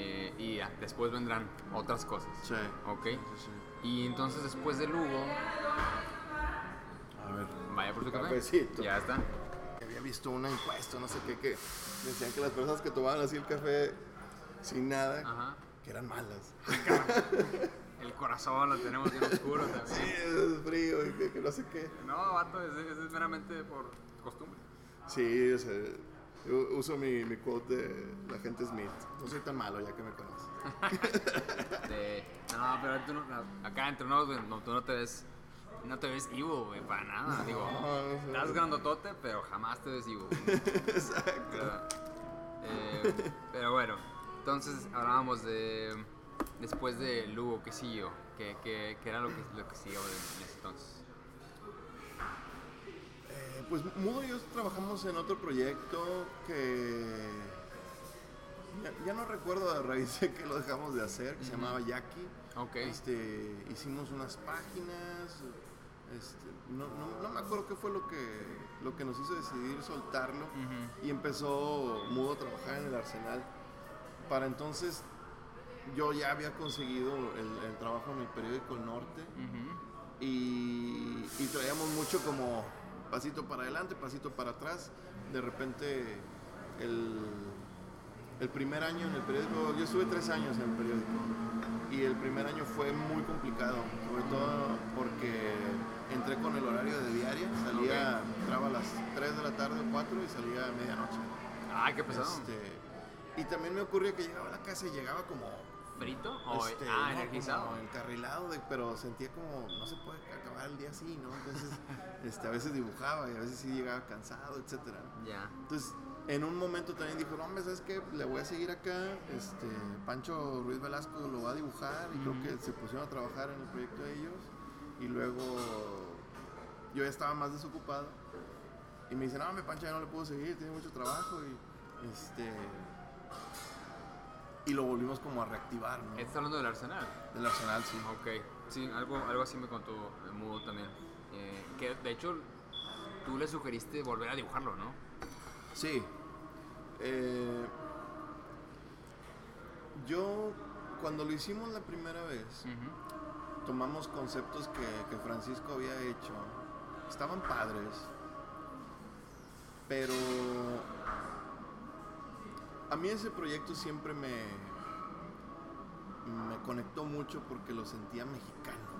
Eh, y ya, después vendrán otras cosas. Sí. ¿Ok? Sí, sí. Y entonces después de Lugo, A ver. vaya por su café. Cafecito. Ya está. Había visto una encuesta, no sé qué, que decían que las personas que tomaban así el café sin nada, Ajá. que eran malas. El corazón lo tenemos bien oscuro también. Sí, es frío y que, que no sé qué. No, vato, es, es meramente por costumbre. Sí, o sea, yo uso mi, mi quote de la gente Smith. No soy tan malo ya que me conoce. De- no, pero tú no- acá entre nosotros, güey, no, tú no te ves, no te ves evil, güey, para nada. Digo, no estás grandotote, pero jamás te ves güey. Exacto. Pero, eh, pero bueno, entonces hablábamos de, después de Lugo, ¿qué siguió? ¿Qué, qué, qué era lo que, lo que siguió en ese entonces? Eh, pues Mudo y yo trabajamos en otro proyecto que ya, ya no recuerdo a raíz de que lo dejamos de hacer, que se llamaba Jackie. Ok. Este, hicimos unas páginas, este, no, no- no me acuerdo qué fue lo que, lo que nos hizo decidir soltarlo y empezó Mudo a trabajar en el Arsenal. Para entonces yo ya había conseguido el, el trabajo en el periódico El Norte y, y traíamos mucho como pasito para adelante, pasito para atrás. De repente, el, el primer año en el periódico, yo estuve tres años en el periódico y el primer año fue muy complicado, sobre todo porque entré con el horario de diaria, salía, entraba a las 3 de la tarde o 4 y salía a medianoche. Ay, qué pesado. Este, y también me ocurrió que llegaba a la casa y llegaba como ¿Frito? O, este, ah, no, energizado. como encarrilado, de- pero sentía como no se puede acabar el día así, ¿no? Entonces, este, a veces dibujaba y a veces sí llegaba cansado, etcétera. Ya. Entonces, en un momento también dijo, no, hombre, ¿sabes qué? Le voy a seguir acá, este, Pancho Ruiz Velasco lo va a dibujar y creo que se pusieron a trabajar en el proyecto de ellos y luego yo ya estaba más desocupado y me dice, no, me Pancho ya no le puedo seguir, tiene mucho trabajo y este... Y lo volvimos como a reactivar, ¿no? ¿Estás hablando del Arsenal? Del Arsenal, sí. Ok, sí, algo, algo así me contó el Mudo también. Eh, que de hecho tú le sugeriste volver a dibujarlo, ¿no? Sí. Eh, yo, cuando lo hicimos la primera vez, tomamos conceptos que, que Francisco había hecho. Estaban padres. Pero a mí ese proyecto siempre me, me conectó mucho porque lo sentía mexicano.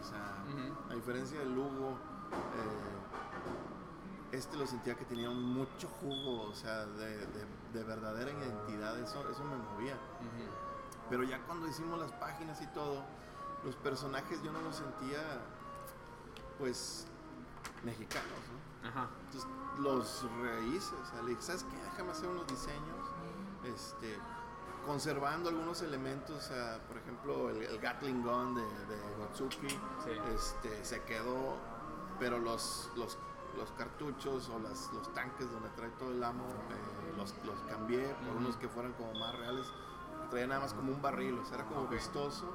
O sea, a diferencia de Lugo, eh, este lo sentía que tenía mucho jugo, o sea, de, de- de verdadera identidad, eso, eso me movía. Pero ya cuando hicimos las páginas y todo, los personajes yo no los sentía, pues, mexicanos, ¿no? Ajá. Entonces los rehice, o sea, le dije, ¿sabes qué? Déjame hacer unos diseños, este, conservando algunos elementos, o sea, por ejemplo, el, el Gatling Gun de, de Gotsuki, Sí. este, se quedó, pero los, los, los cartuchos o las, los tanques donde trae todo el amo, eh, los, los cambié por unos que fueran como más reales, traía nada más como un barril, o sea, era como vistoso,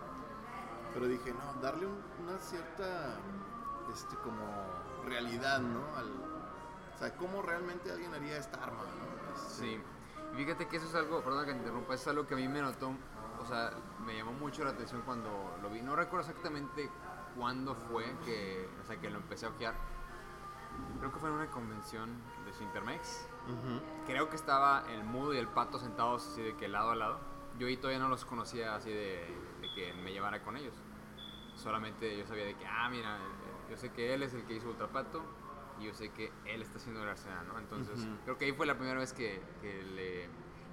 pero dije, no, darle un- una cierta, este, como realidad, ¿no? Al, o sea, cómo realmente alguien haría esta arma, ¿no? Este, Sí. Y Fíjate que eso es algo, perdón que te interrumpa, es algo que a mí me notó, o sea, me llamó mucho la atención cuando lo vi. No recuerdo exactamente cuándo fue que, o sea, que lo empecé a ojear. Creo que fue en una convención de Cintermex. ujú. Creo que estaba el mudo y el pato sentados así de que lado a lado. Yo ahí todavía no los conocía así de, de que me llevara con ellos. Solamente yo sabía de que, ah, mira, yo sé que él es el que hizo Ultrapato y yo sé que él está haciendo el Arsenal, ¿no? Entonces, Ujú. creo que ahí fue la primera vez que, que le...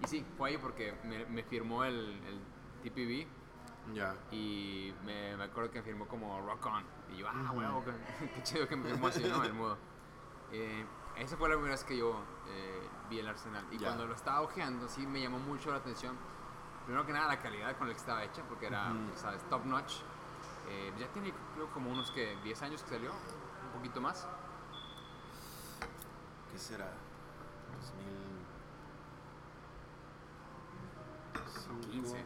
Y sí, fue ahí porque me, me firmó el, el TPB Ya. y me, me acuerdo que me firmó como Rock On. Y yo, ah, huevo, qué, qué chido que me firmó así, ¿no? El mudo. Eh, esa fue la primera vez que yo eh, vi el Arsenal. Y Ya. cuando lo estaba ojeando, sí me llamó mucho la atención. Primero que nada, la calidad con la que estaba hecha, porque era, Ujú. ¿sabes? Top notch. Eh, ya tiene, creo, como unos que 10 años que salió, un poquito más. ¿Qué será? 2000. 15,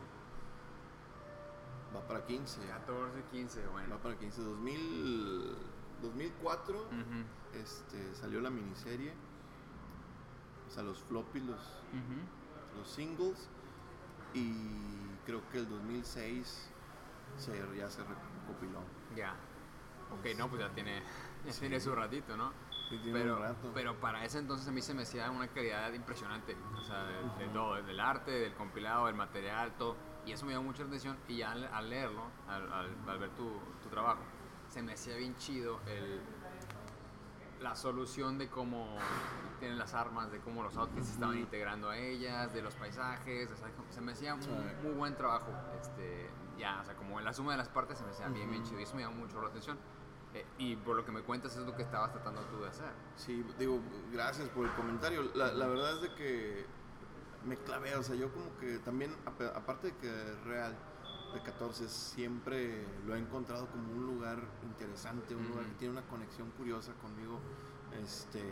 Va para 15. 14, 15, bueno. Va para 15. 2000, 2004 Ujú, este, salió la miniserie. O sea, los floppy, los, los singles. y creo que el 2006 se, ya se recopiló. Ya. Ok, no, pues ya tiene, ya tiene su ratito, ¿no? Sí, tiene pero, un rato. pero para ese entonces a mí se me hacía una calidad impresionante. O sea, de, de todo, del arte, del compilado, del material, todo. Y eso me llamó mucho la atención. Y ya al, al leerlo, al, al- al ver tu, tu trabajo, se me hacía bien chido el, la solución de cómo tienen las armas, de cómo los outfits se estaban integrando a ellas, de los paisajes. O sea, se me hacía muy, Sí. muy buen trabajo. Este, ya, o sea, como en la suma de las partes se me hacía bien, bien chido. Y eso me llamó mucho la atención. Eh, y por lo que me cuentas es lo que estabas tratando tú de hacer. Sí, digo, gracias por el comentario. La, la verdad es de que me clavé, o sea, yo como que también, ap- aparte de que real, de 14, siempre lo he encontrado como un lugar interesante, un lugar que tiene una conexión curiosa conmigo, este,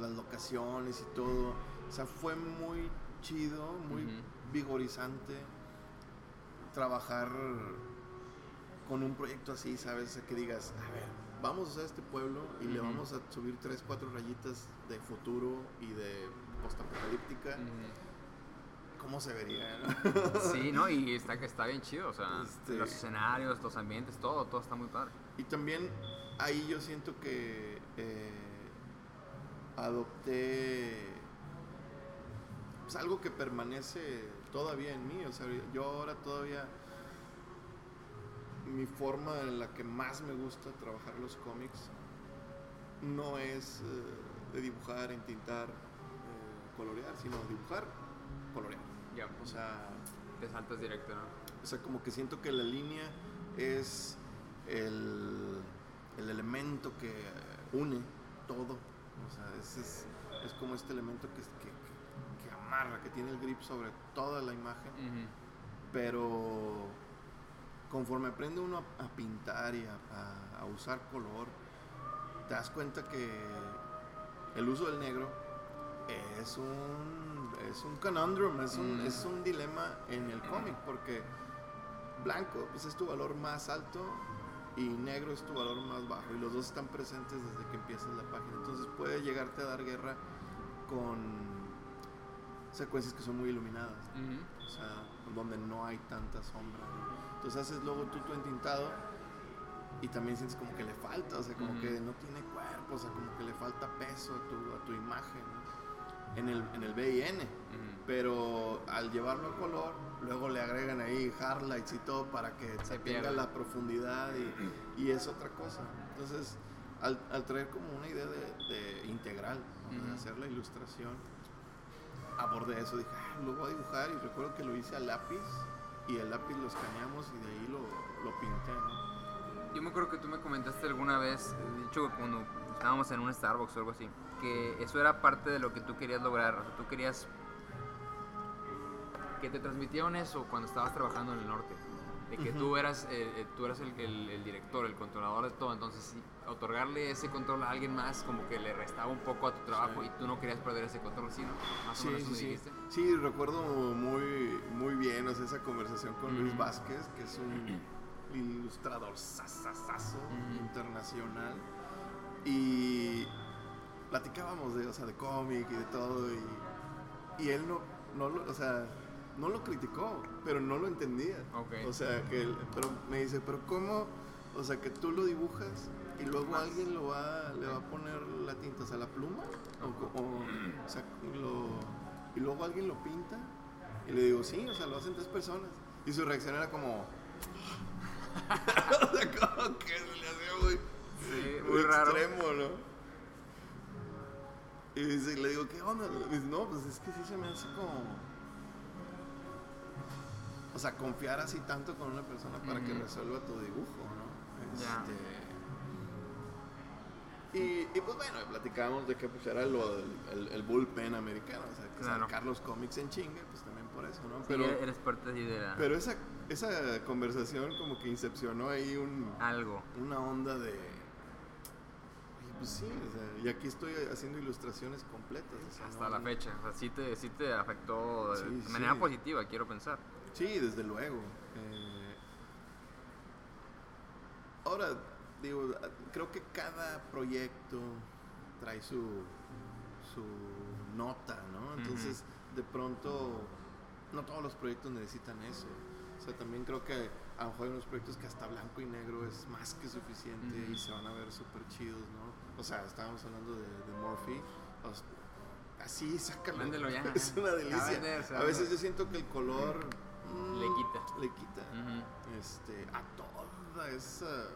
las locaciones y todo. O sea, fue muy chido, muy vigorizante trabajar con un proyecto así, ¿sabes? Que digas, a ver, vamos a este pueblo y le vamos a subir tres, cuatro rayitas de futuro y de postapocalíptica. ¿Cómo se vería? no? Sí, ¿no? Y está, está bien chido, o sea, Este- los escenarios, los ambientes, todo, todo está muy padre. Y también ahí yo siento que eh, adopté pues, algo que permanece todavía en mí. O sea, yo ahora todavía mi forma en la que más me gusta trabajar los cómics no es eh, de dibujar, entintar, eh, colorear, sino dibujar, colorear. Ya, O sea, te saltas directo, ¿no? o sea, como que siento que la línea es el, el elemento que une todo. O sea, es, es, es como este elemento que amarra, que tiene el grip sobre toda la imagen. Pero conforme aprende uno a, a pintar y a, a- a usar color, te das cuenta que el uso del negro es un, es un conundrum, es un, Mm. es un dilema en el cómic, porque blanco pues, es tu valor más alto y negro es tu valor más bajo, y los dos están presentes desde que empiezas la página. Entonces puede llegarte a dar guerra con secuencias que son muy iluminadas o sea, donde no hay tanta sombra. ¿no? Entonces haces luego tú tu entintado y también sientes como que le falta, o sea, como Ujú. que no tiene cuerpo, o sea, como que le falta peso a tu, a tu imagen ¿no? en, el, en el B y N. Pero al llevarlo a color, luego le agregan ahí highlights y todo para que Se tenga la profundidad y, y es otra cosa. Entonces, al, al traer como una idea de, de integral, ¿no? de hacer la ilustración, abordé eso, dije, "Ah, lo voy a dibujar y recuerdo que lo hice a lápiz y el lápiz lo escaneamos y de ahí lo, lo pinté. ¿no? Yo me acuerdo que tú me comentaste alguna vez, de hecho cuando estábamos en un Starbucks o algo así, que eso era parte de lo que tú querías lograr, o sea, tú querías que te transmitieron eso cuando estabas trabajando en el norte, de que tú eras, eh, eh, tú eras el, el- el director, el controlador de todo, entonces sí, otorgarle ese control a alguien más como que le restaba un poco a tu trabajo Sí. y tú no querías perder ese control, ¿sí? ¿no? Más o Sí, menos sí, me dijiste. Sí, recuerdo muy, muy bien o sea, esa conversación con Luis Ujú. Vázquez, que es un ilustrador sasasazo Ujú. internacional. Y platicábamos de, o sea, de cómic y de todo. Y, y él no, no lo, o sea, no lo criticó, pero no lo entendía. O sea, que él- pero me dice, pero ¿cómo? O sea, que tú lo dibujas y luego Más. alguien lo va, le va a poner la tinta, o sea, la pluma. O, o, o sea, lo, y luego alguien lo pinta. Y le digo, sí, o sea, lo hacen tres personas. Y su reacción era como... o sea, como que se le hacía muy, Sí, muy muy raro. extremo, ¿no? Y dice, le digo, ¿qué onda? Y dice, no, pues es que sí se me hace como... O sea, confiar así tanto con una persona para que resuelva tu dibujo, ¿no? Este, y, y pues bueno, platicábamos de que pues era lo del el, el bullpen americano, o sea, que Claro. sacar los cómics en chingue, pues también por eso, ¿no? Sí, Pero, eres parte de la- pero esa, esa conversación como que incepcionó ahí un, algo. una onda de... Pues sí, o sea, y aquí estoy haciendo ilustraciones completas. o sea, Hasta no- la fecha. O sea, sí te, sí te afectó de Sí, manera sí. positiva, quiero pensar. Sí, desde luego. Eh, ahora, digo, creo que cada proyecto trae su, su nota, ¿no? Entonces, de pronto, no todos los proyectos necesitan eso. O sea, también creo que a lo mejor hay unos proyectos que hasta blanco y negro es más que suficiente y se van a ver súper chidos, ¿no? O sea, estábamos hablando de, de o así, sácalo. Mándelo ya. Es una A delicia. A veces yo siento que el color mm, Le quita. Le quita. Este, a toda esa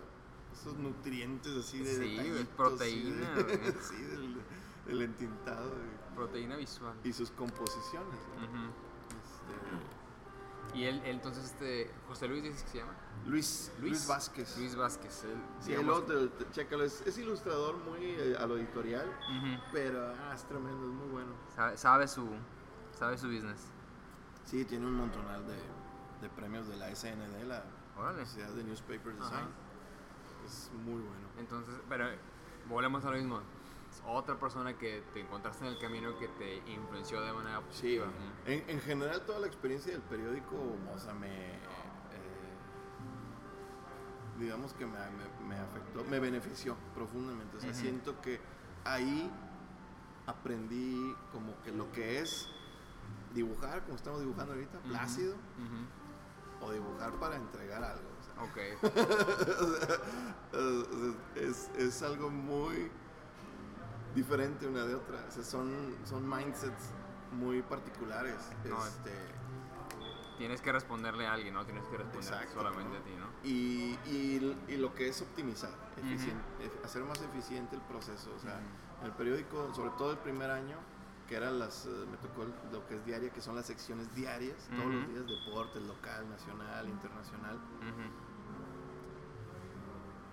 esos nutrientes así de Sí, detallitos, proteína, sí, de- sí, del, del entintado y, Proteína visual. y sus composiciones. ¿no? Ujú. Este, Y él, él, entonces, este, José Luis dices que se llama. Luis, Luis, Vázquez. Luis Vázquez. Él, Sí, te- te- chécalo, es, es ilustrador muy eh, a lo editorial, que- Ujú. pero ah, es tremendo, es muy bueno. sabe, sabe su, sabe su business. Sí, tiene un montonal de, de premios de la SND, la Órale. Sociedad de Newspaper Design. Ajá. Es muy bueno. Entonces, pero volvemos a lo mismo. Es otra persona que te encontraste en el camino que te influenció de manera Sí, positiva. Ujú. en, en general toda la experiencia del periódico, o sea, me... eh, digamos que me, me- me afectó, me benefició profundamente. O sea, siento que ahí aprendí como que lo que es dibujar, como estamos dibujando ahorita, plácido, o dibujar para entregar algo. o sea. Ok. O sea, es, algo muy diferente una de otra. O sea, son, son mindsets muy particulares. No, este, Tienes que responderle a alguien, no tienes que responder Exacto, solamente ¿no? a ti, ¿no? y, y, y lo que es optimizar, eficien- ef- hacer más eficiente el proceso. O sea, en el periódico, sobre todo el primer año, que eran las, eh, me tocó lo que es diaria, que son las secciones diarias, todos los días, deportes, local, nacional, internacional.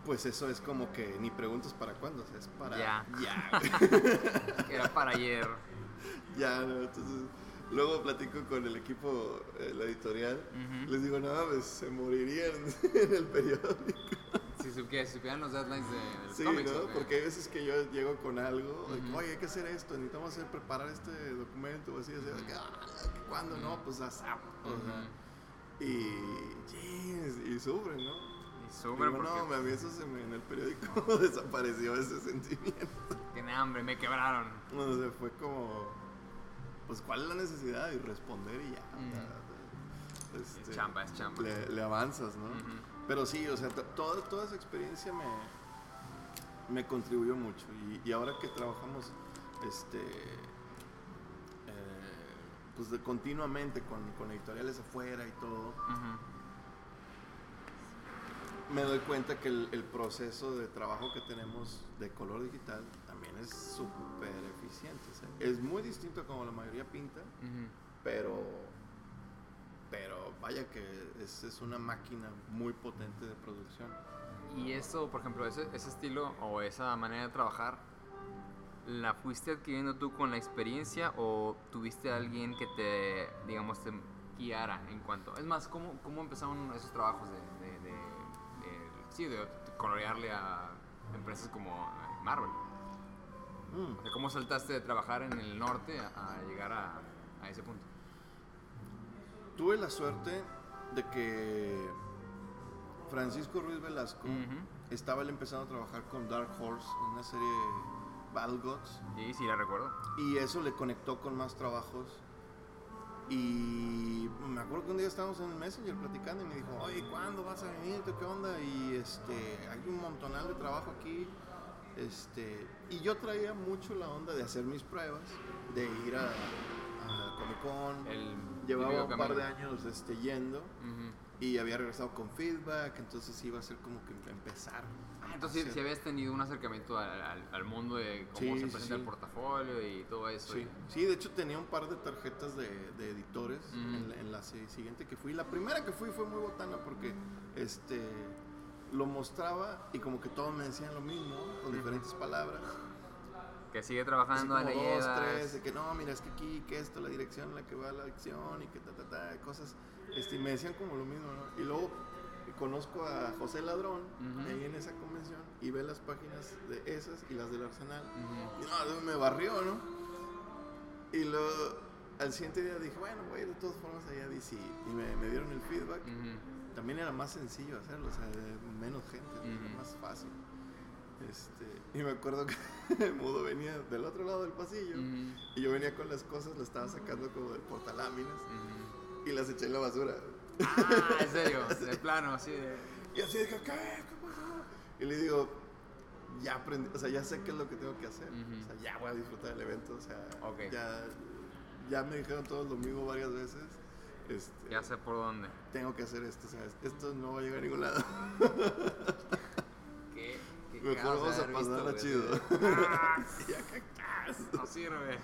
Pues eso es como que ni preguntas para cuándo, o sea, es para Ya. ya. Era para ayer. Ya, no, entonces luego platico con el equipo, eh, la editorial, les digo, no, pues se morirían en el periódico. Si, supiera- si supieran los deadlines de, de los Sí, cómics. ¿no? Porque hay veces que yo llego con algo, oye, hay que hacer esto, necesitamos hacer, preparar este documento, o así, así, que, ah, ¿cuándo no? Pues a zap, o sea, y, jeez, y sufren, ¿no? Súper porque... no, mí eso se me, en el periódico desapareció ese sentimiento. Tiene hambre, me quebraron. O sea, fue como, pues, ¿cuál es la necesidad? Y responder y ya. o sea, este, Es chamba, es chamba. Le, le avanzas, ¿no? Pero sí, o sea, to- toda, toda esa experiencia me, me contribuyó mucho. Y, y ahora que trabajamos, este, eh, pues de continuamente con, con editoriales afuera y todo. Me doy cuenta que el, el proceso de trabajo que tenemos de color digital también es súper eficiente. sea, es muy distinto a como la mayoría pinta, Ujú. pero, pero vaya que es, es una máquina muy potente de producción. Y eso, por ejemplo, ese, ese estilo o esa manera de trabajar, ¿la fuiste adquiriendo tú con la experiencia o tuviste a alguien que te, digamos, te guiara en cuanto... Es más, ¿cómo, cómo empezaron esos trabajos de- sí, de colorearle a empresas como Marvel? Mm. O sea, ¿Cómo saltaste de trabajar en el norte a, a llegar a, a ese punto? Tuve la suerte de que Francisco Ruiz Velasco estaba él empezando a trabajar con Dark Horse en una serie Battle Gods Sí, sí, la recuerdo. y eso le conectó con más trabajos. Y me acuerdo que un día estábamos en el Messenger platicando y me dijo, oye, ¿cuándo vas a venir? ¿Tú ¿Qué onda? Y este, hay un montonal de trabajo aquí. Este, y yo traía mucho la onda de hacer mis pruebas, de ir a, a Comic Con. El Llevaba un par de años este, yendo. Y había regresado con feedback, entonces iba a ser como que empezar. Ah, entonces si Sí. habías tenido un acercamiento al, al- al mundo de cómo Sí, se presenta sí. el portafolio y todo eso. Sí, y- sí, de hecho tenía un par de tarjetas de, de editores Ujú. en, la, en la si- siguiente que fui. La primera que fui fue muy botana porque este lo mostraba y como que todos me decían lo mismo, con diferentes palabras. Que sigue trabajando, como le dos, llevas. tres, de que no, mira, es que aquí, que esto, la dirección en la que va la acción y que ta, ta, ta, cosas. Este, y me decían como lo mismo, ¿no? Y luego conozco a José Ladrón Ujú. ahí en esa convención y ve las páginas de esas y las del Arsenal. Ujú. Y no, me barrió, ¿no? Y luego al siguiente día dije, bueno, voy de todas formas allá a DC. Y me, me dieron el feedback. Ujú. También era más sencillo hacerlo, o sea, menos gente, era más fácil. Este, y me acuerdo que el mudo venía del otro lado del pasillo y yo venía con las cosas, lo estaba sacando como del portaláminas. Y las eché en la basura. Ah, en serio, de plano, así de. Y así dije, ¿qué? ¿Qué pasó? Y le digo, ya aprendí, o sea, ya sé qué es lo que tengo que hacer. Ujú. O sea, ya voy a disfrutar del evento. O sea, Ok. ya, ya me dijeron todos lo mismo varias veces. Este, Ya sé por dónde. tengo que hacer esto, o sea, esto no va a llegar a ningún lado. ¿Qué? ¿Qué Mejor vamos a pasarla chido. Ah, no sirve.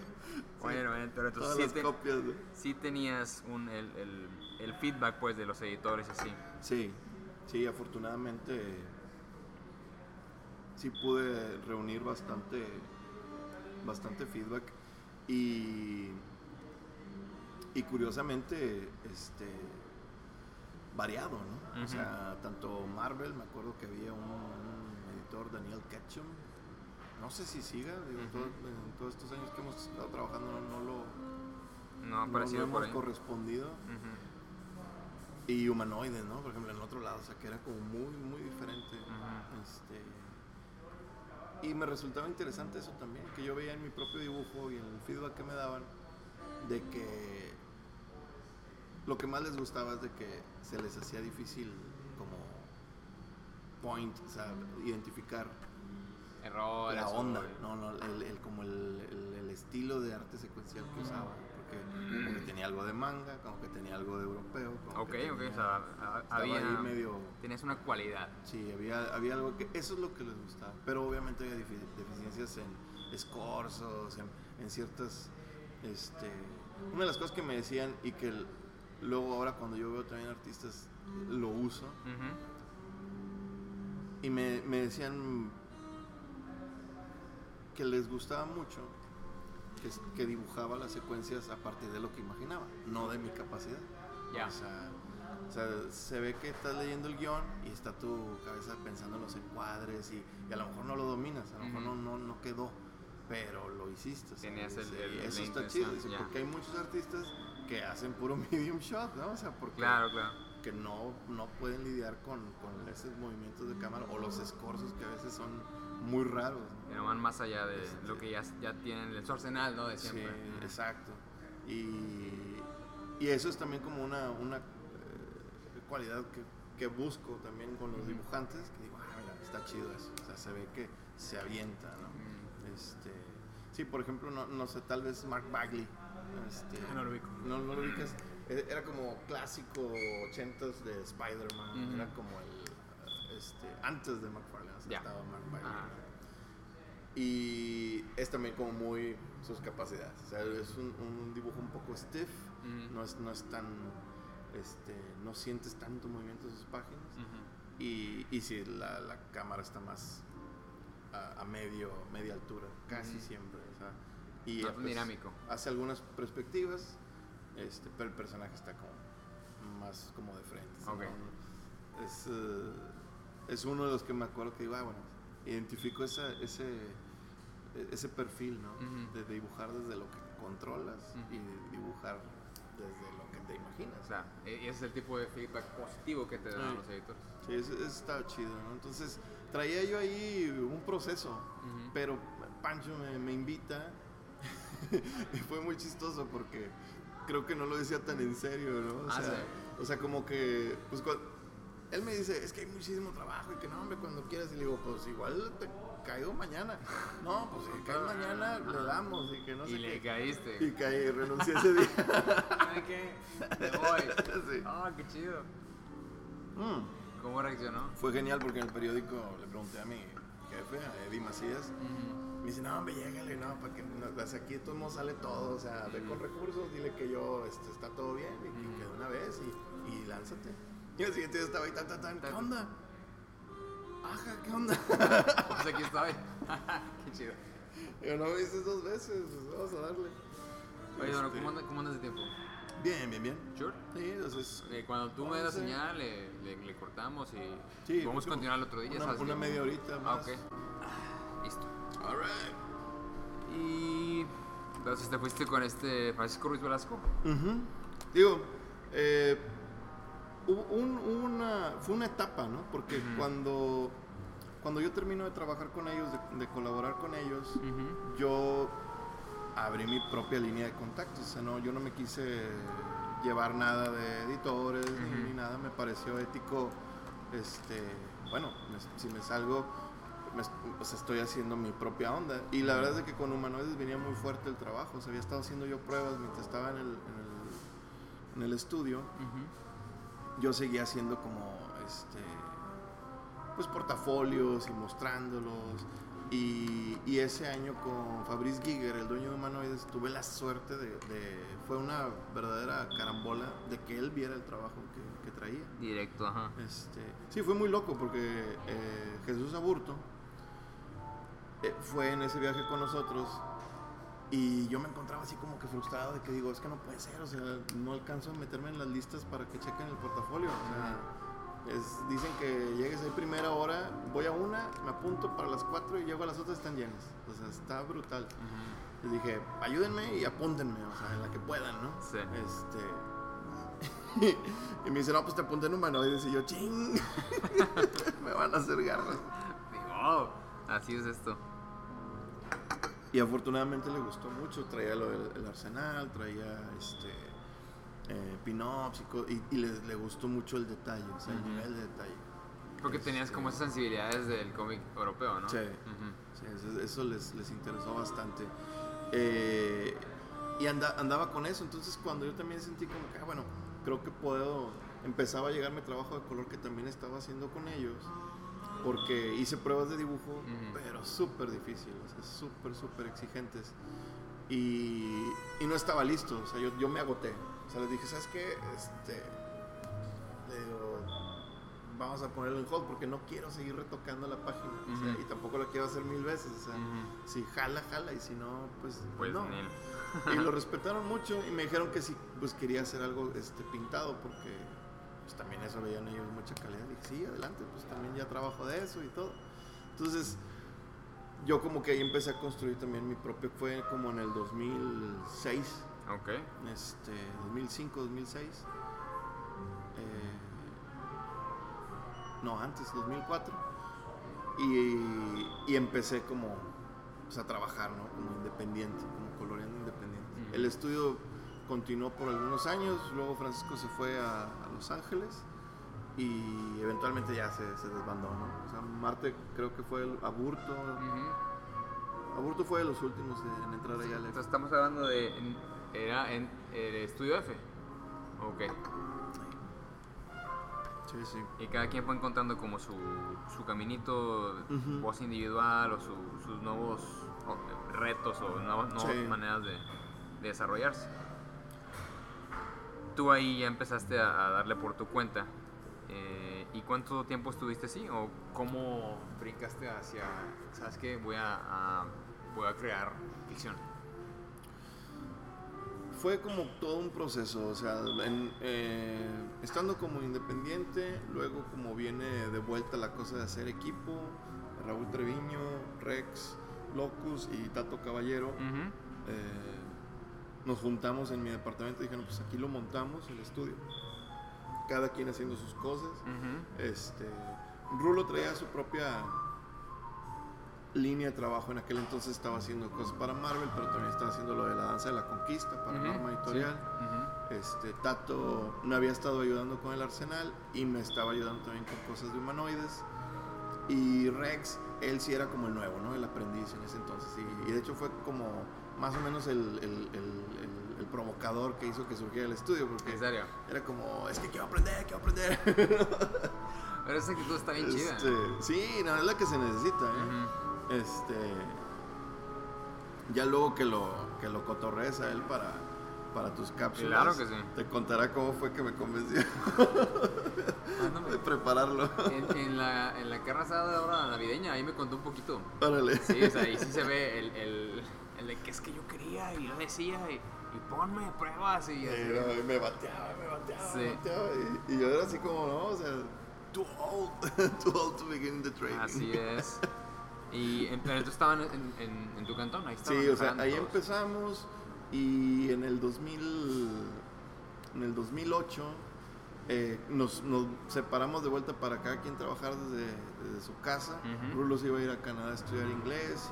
Bueno, bueno, pero Todas entonces sí, las te- copias. ¿no? sí tenías un, el, el, el feedback pues de los editores así. Sí, sí, afortunadamente sí pude reunir bastante, bastante feedback y, y curiosamente, este, variado, ¿no? O sea, tanto Marvel, me acuerdo que había un, un editor, Daniel Ketchum, no sé si siga, digo, Ujú. todo- en todos estos años que hemos estado trabajando no, no lo No ha no- aparecido no por hemos correspondido. Y humanoide, ¿no? Por ejemplo, en otro lado, o sea, que era como muy, muy diferente. Este, y me resultaba interesante eso también, que yo veía en mi propio dibujo y en el feedback que me daban, de que lo que más les gustaba es de que se les hacía difícil como point, o sea, identificar Errores. la onda, o- no, no, el, el- como el, el- el estilo de arte secuencial que usaba, porque como que tenía algo de manga, como que tenía algo de europeo. como Ok, que ok, tenía- o sea, había. ahí medio, Tenías una cualidad. sí, había, había algo que, eso es lo que les gustaba, pero obviamente había defi- deficiencias en escorzos, en, en ciertas, este, una de las cosas que me decían y que luego ahora cuando yo veo también artistas lo uso, y me, me decían que les gustaba mucho que, que dibujaba las secuencias a partir de lo que imaginaba, no de mi capacidad. Ya. O, sea, o sea, se ve que estás leyendo el guion y está tu cabeza pensando en los encuadres y, y a lo mejor no lo dominas, a lo mejor Ujú. no, no, no quedó, pero lo hiciste. Tenías el- el- eso está chido, ya. porque hay muchos artistas que hacen puro medium shot, ¿no? O sea, porque Claro, claro. que no, no pueden lidiar con, con esos movimientos de cámara o los escorzos que a veces son muy raros. ¿no? No van más allá de Este- lo que ya, ya tienen, el arsenal, ¿no? De Sí, siempre. exacto. Y, y eso es también como una, una eh, cualidad que, que busco también con los dibujantes, que digo, ah, mira, está chido eso. O sea, se ve que se avienta, ¿no? Mm. Este, sí, por ejemplo, no, no sé, tal vez Mark Bagley. Este, Ah, no lo ubico. No, no lo ubicas. E- Era como clásico 80s de Spider-Man. Era como el. Este, antes de McFarlane Ya. estaba. Ah. Y es también como muy sus capacidades. O sea, es un, un dibujo un poco stiff. No es, no es tan. Este, no sientes tanto movimiento en sus páginas. Ujú. Y, y sí, la, la cámara está más a, a medio, media altura, casi siempre. o sea, y Más pues, dinámico. Hace algunas perspectivas, este, pero el personaje está como más como de frente. ¿sí? Ok. ¿no? Es, eh, es uno de los que me acuerdo que digo, ah, bueno, identifico esa, ese, ese perfil, ¿no? De dibujar desde lo que controlas y dibujar desde lo que te imaginas. O sea, e- ese es el tipo de feedback positivo que te dan Sí. los editores. Sí, eso, eso estaba chido, ¿no? Entonces, traía yo ahí un proceso, pero Pancho me, me invita y fue muy chistoso porque creo que no lo decía tan en serio, ¿no? O, Ah, sea, sí. o sea, como que, pues, cua- él me dice, es que hay muchísimo trabajo y que no, hombre, cuando quieras, y le digo, pues, igual te caigo mañana. No, pues, si caes mañana, le damos y que no y sé le qué. caíste. Y caí, renuncié ese día. ¿Sabe qué? Me voy. Sí. Ah, qué chido. Mm. ¿Cómo reaccionó? Fue genial porque en el periódico le pregunté a mi jefe, a Eddie Macías. Me dice, no, hombre, llégale, no, para que desde aquí de todos modos sale todo, o sea, ve con recursos, dile que yo, este, está todo bien, y que, Ujú. que de una vez, y, y lánzate. Y al siguiente día estaba ahí, tan, tan, tan, ¿qué onda? Ajá, ¿qué onda? Pues aquí estoy. qué chido. Yo no me dices dos veces, pues vamos a darle. Oye, bueno, Este, ¿cómo, andas, ¿cómo andas de tiempo? Bien, bien, bien. ¿Sure? Sí, entonces, Eh, cuando tú me das la señal, le, le, le cortamos y sí, podemos creo que continuar el otro día. Una, ¿sabes? una media horita Ah, más. ok. Listo. All right. Y entonces te fuiste con este Francisco Ruiz Velasco. Ujú. Digo, eh, hubo un- hubo una, fue una etapa, ¿no? Porque cuando, cuando yo termino de trabajar con ellos, de, de colaborar con ellos, yo abrí mi propia línea de contactos. O sea, no, yo no me quise llevar nada de editores ni- nada. Me pareció ético, este, bueno, me- si me salgo, me pues estoy haciendo mi propia onda. Y la verdad es que con Humanoides venía muy fuerte el trabajo. O sea, había estado haciendo yo pruebas mientras estaba en el, en el, en el estudio. Ujú. Yo seguía haciendo como, este, pues portafolios y mostrándolos. Y, y ese año con Fabrice Giger, el dueño de Humanoides, tuve la suerte de, de- fue una verdadera carambola de que él viera el trabajo que, que traía. Directo, ajá. Este, sí, fue muy loco porque eh, Jesús Aburto eh, fue en ese viaje con nosotros y yo me encontraba así como que frustrado de que digo, es que no puede ser, o sea, no alcanzo a meterme en las listas para que chequen el portafolio. O sea, es- dicen que llegues ahí primera hora, voy a una, me apunto para las cuatro y llego a las otras están llenas. O sea, está brutal. Ujú. Les dije, ayúdenme y apúntenme, o sea, en la que puedan, ¿no? Sí. Este. y me dice, no, pues te apunté en humanoides. Y yo, ching. me van a hacer garras. Digo, así es esto. Y afortunadamente le gustó mucho. Traía lo del el arsenal, traía este. Eh, pin-ups y, co- y, y le, le gustó mucho el detalle, o sea, el nivel de detalle. Porque tenías como esas sensibilidades del cómic europeo, ¿no? Sí. Ujú. Sí, eso, eso les, les interesó bastante. Eh, y anda- andaba con eso, entonces cuando yo también sentí como que, ah, bueno, creo que puedo, empezaba a llegarme trabajo de color que también estaba haciendo con ellos, porque hice pruebas de dibujo, pero súper difíciles, o sea, súper, súper exigentes. Y, y no estaba listo, o sea, yo, yo me agoté. O sea, les dije, ¿sabes qué? Este, le digo, vamos a ponerlo en hold porque no quiero seguir retocando la página. o sea, Ujú. y tampoco la quiero hacer mil veces. O sea, si jala, jala. Y si no, pues, Pues no. Y lo respetaron mucho y me dijeron que si pues quería hacer algo este, pintado porque pues, también eso veían ellos mucha calidad. Y sí, adelante, pues también ya trabajo de eso y todo. Entonces, yo como que ahí empecé a construir también mi propio, fue como en el 2006, Ok. este, 2005, 2006. Eh, no, antes, 2004. Y, y empecé como pues, a trabajar, ¿no? Como independiente, como coloreando independiente. El estudio continuó por algunos años, luego Francisco se fue a, a Los Ángeles y eventualmente ya se, se desbandó, ¿no? O sea, Marte creo que fue el Aburto. Aburto fue de los últimos en, en entrar allá al Entonces estamos hablando de. en- Era en el estudio F. Ok. Sí, sí. Y cada quien fue encontrando como su, su caminito, Ujú. voz individual o su- sus nuevos retos o nuevas, nuevas Sí. maneras de, de desarrollarse. Tú ahí ya empezaste a, a darle por tu cuenta. eh, ¿Y cuánto tiempo estuviste así? ¿O cómo brincaste hacia, sabes qué, voy a, a- voy a crear ficción? Fue como todo un proceso, o sea, en, eh, estando como independiente, luego como viene de vuelta la cosa de hacer equipo, Raúl Treviño, Rex, Locus y Tato Caballero, eh, nos juntamos en mi departamento y dijeron, pues aquí lo montamos, el estudio, cada quien haciendo sus cosas. Este, Rulo traía su propia línea de trabajo. En aquel entonces estaba haciendo cosas para Marvel, pero también estaba haciendo lo de la danza de la conquista para Ujú, Norma Editorial. sí. Este, Tato me había estado ayudando con el arsenal y me estaba ayudando también con cosas de humanoides. Y Rex, él sí era como el nuevo, ¿no? El aprendiz en ese entonces. Y, y de hecho fue como más o menos el, el- el- provocador que hizo que surgiera el estudio. Porque ¿En serio? era como, es que quiero aprender, quiero aprender. Pero esa actitud está bien chida. Este, sí, no, es la que se necesita, ¿eh? Este. Ya luego que lo, que lo cotorrees a él para, para tus cápsulas. Claro que sí. Te contará cómo fue que me convenció Mándame. de prepararlo. En, en la, en la carne asada de ahora navideña, ahí me contó un poquito. Órale. Sí, o sea, ahí sí se ve el de que es que yo quería y lo decía y, y ponme pruebas y así. Y y me bateaba, me bateaba, Sí. me bateaba. Y, y yo era así como, no, o sea, too old, too old to begin the training. Así es. Y en, pero tú estaban en, en, en tu cantón, ahí estaban. Sí, o sea, ahí todos. empezamos y en el 2000, en el 2008 eh, nos, nos separamos de vuelta para cada quien trabajar desde, desde su casa. Ujú. Rulo se iba a ir a Canadá a estudiar inglés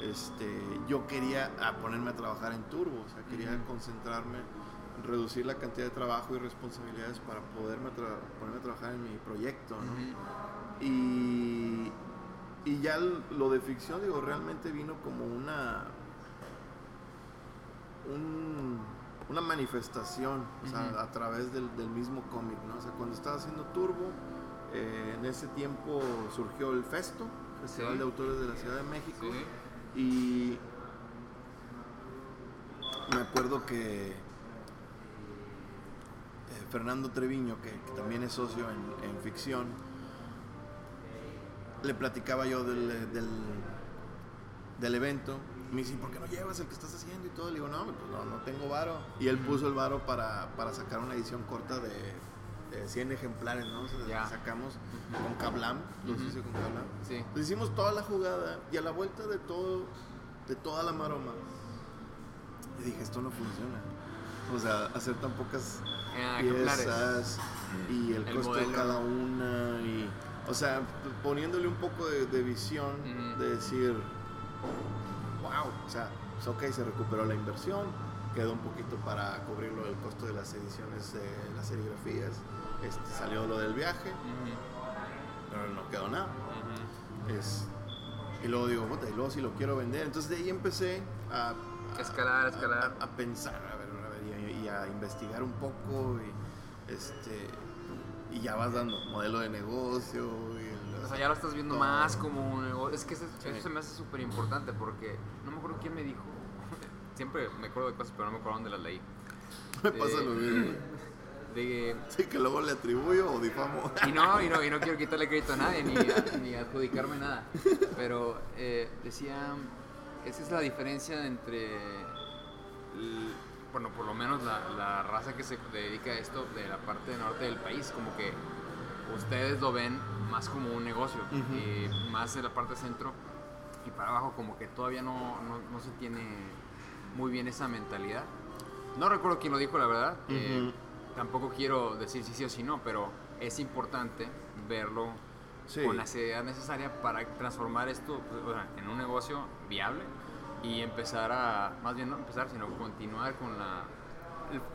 este, yo quería a ponerme a trabajar en turbo, o sea, quería Ujú. concentrarme, reducir la cantidad de trabajo y responsabilidades para poderme ponerme a trabajar en mi proyecto, ¿no? Y, y ya lo de ficción, digo, realmente vino como una. un- una manifestación, o sea, Ujú. a través del, del mismo cómic, ¿no? O sea, cuando estaba haciendo Turbo, eh, en ese tiempo surgió el Festo, Festival Sí. de Autores de la Ciudad de México, Sí. Y me acuerdo que eh, Fernando Treviño, que, que también es socio en, en ficción, le platicaba yo del, del, del evento. Me dice, ¿por qué no llevas el que estás haciendo y todo? Le digo, no, pues no, no tengo varo. Y él puso el varo para, para sacar una edición corta de, de 100 ejemplares, ¿no? O sea, sacamos con Cablam, los hice con Cablam. Sí. Pues hicimos toda la jugada y a la vuelta de todo, de toda la maroma, dije, esto no funciona. O sea, hacer tan pocas Eh, ejemplares. piezas y el, El costo de cada una y, o sea, poniéndole un poco de, de visión, de decir, wow, o sea, pues, ok, se recuperó la inversión, quedó un poquito para cubrirlo el costo de las ediciones de las serigrafías, este, salió lo del viaje, Ujú. pero no quedó nada. Es, y luego digo, y luego si lo quiero vender. Entonces de ahí empecé a, a- Escalar, a- escalar. A, a pensar, a ver, a ver, y, a, y a investigar un poco. Y, este, y ya vas dando modelo de negocio. Y O sea, ya lo estás viendo todo. más como un negocio. Es que eso, Sí. eso se me hace súper importante porque no me acuerdo quién me dijo. Siempre me acuerdo de cosas, pero no me acuerdo dónde las leí. Me pasa lo mismo. De, Sí, que luego le atribuyo o difamo. y no, y no, y no quiero quitarle crédito a nadie ni, a- ni adjudicarme nada. Pero eh, decía, esa es la diferencia entre, l- bueno, por lo menos la, la raza que se dedica a esto de la parte norte del país, como que ustedes lo ven más como un negocio, y más en la parte centro y para abajo como que todavía no, no, no se tiene muy bien esa mentalidad. No recuerdo quién lo dijo, la verdad. eh. Tampoco quiero decir si sí o si no, pero es importante verlo Sí. con la seriedad necesaria para transformar esto pues, o sea, en un negocio viable y empezar a, más bien no empezar, sino continuar con la,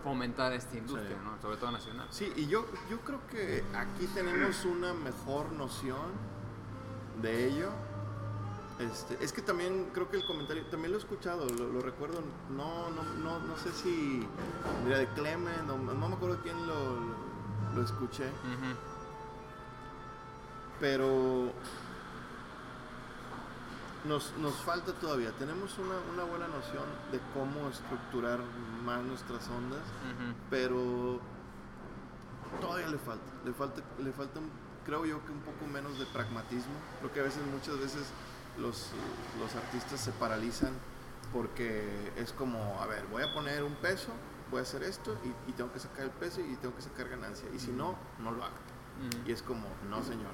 fomentar esta industria, Sí. ¿no? sobre todo nacional. Sí, y yo, yo creo que aquí tenemos una mejor noción de ello. Este, es que también creo que el comentario, también lo he escuchado, lo, lo recuerdo, no, no, no, no sé si mira, de Clemen, o- no, me acuerdo quién lo, lo escuché, pero nos, nos falta todavía, tenemos una, una buena noción de cómo estructurar más nuestras ondas, pero todavía le falta, le falta, le falta, un- creo yo que un poco menos de pragmatismo. Creo que a veces, muchas veces los, los artistas se paralizan porque es como, a ver, voy a poner un peso, voy a hacer esto y, y tengo que sacar el peso y tengo que sacar ganancia. Y si no, no lo hago. Y es como, no señor,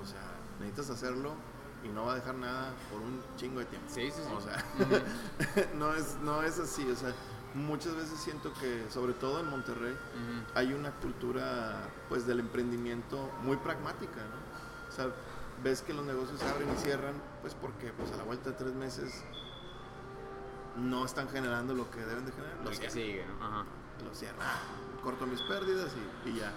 o sea, necesitas hacerlo y no va a dejar nada por un chingo de tiempo. Sí, sí, sí. O sea, no es, no es así, o sea, muchas veces siento que, sobre todo en Monterrey, hay una cultura pues del emprendimiento muy pragmática, ¿no? O sea, ves que los negocios abren y cierran, pues porque pues a la vuelta de tres meses no están generando lo que deben de generar, lo cierran, sigue, ¿no? Ajá. lo cierran, corto mis pérdidas y, y ya.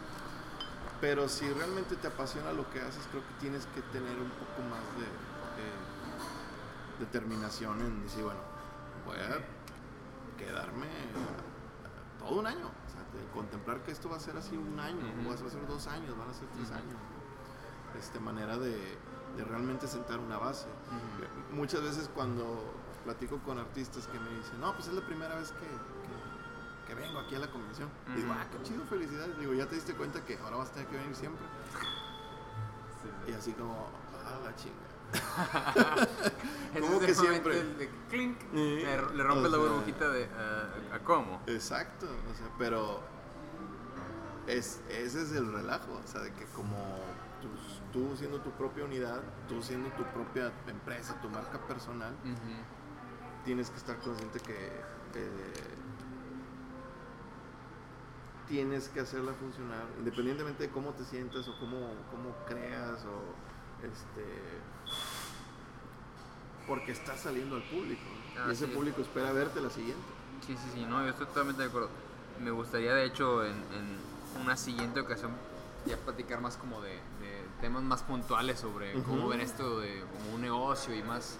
Pero si realmente te apasiona lo que haces, creo que tienes que tener un poco más de, de determinación en decir, bueno, voy a quedarme todo un año. O sea, de contemplar que esto va a ser así un año, Ujú. o va a ser dos años, van a ser tres Ujú. años. Este, manera de, de realmente sentar una base. Muchas veces cuando platico con artistas que me dicen, no, pues es la primera vez que, que, que vengo aquí a la convención. Y digo, ah, qué chido, felicidades. Digo, ya te diste cuenta que ahora vas a tener que venir siempre. Y así como, ah, la chinga. Ese ¿Cómo es que siempre? de clink, Sí, le, le rompes o la burbujita de ¿a cómo? Exacto, o sea, pero es, ese es el relajo, o sea, de que como tú, siendo tu propia unidad, tú siendo tu propia empresa, tu marca personal, tienes que estar consciente que eh, tienes que hacerla funcionar, independientemente de cómo te sientas o cómo, cómo creas o este porque está saliendo al público. ¿no? Y ese público espera verte la siguiente. Sí, sí, sí, no, yo estoy totalmente de acuerdo. Me gustaría, de hecho, en, en una siguiente ocasión, ya platicar más como de temas más puntuales sobre cómo Ujú. ven esto de como un negocio y más,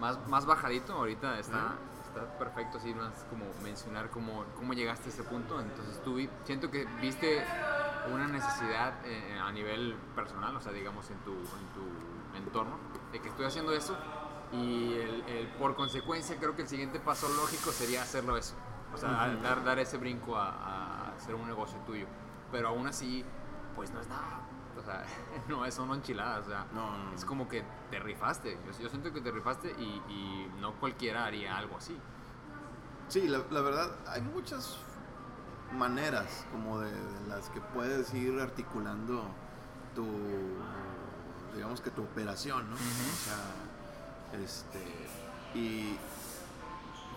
más, más bajadito. Ahorita está, está perfecto, así más como mencionar cómo, cómo llegaste a ese punto. Entonces tú vi- siento que viste una necesidad eh, a nivel personal, o sea, digamos en tu, en tu entorno, de que estoy haciendo eso y el, el- por consecuencia creo que el siguiente paso lógico sería hacerlo eso. O sea, Ujú. dar, dar ese brinco a, a hacer un negocio tuyo. Pero aún así, pues no es nada. O sea, no, eso no enchiladas. O sea, No, no, no. es como que te rifaste. Yo, yo siento que te rifaste y, y no cualquiera haría algo así. Sí, la, la verdad, hay muchas maneras como de, de las que puedes ir articulando tu, digamos que tu operación, ¿no? O sea, este, y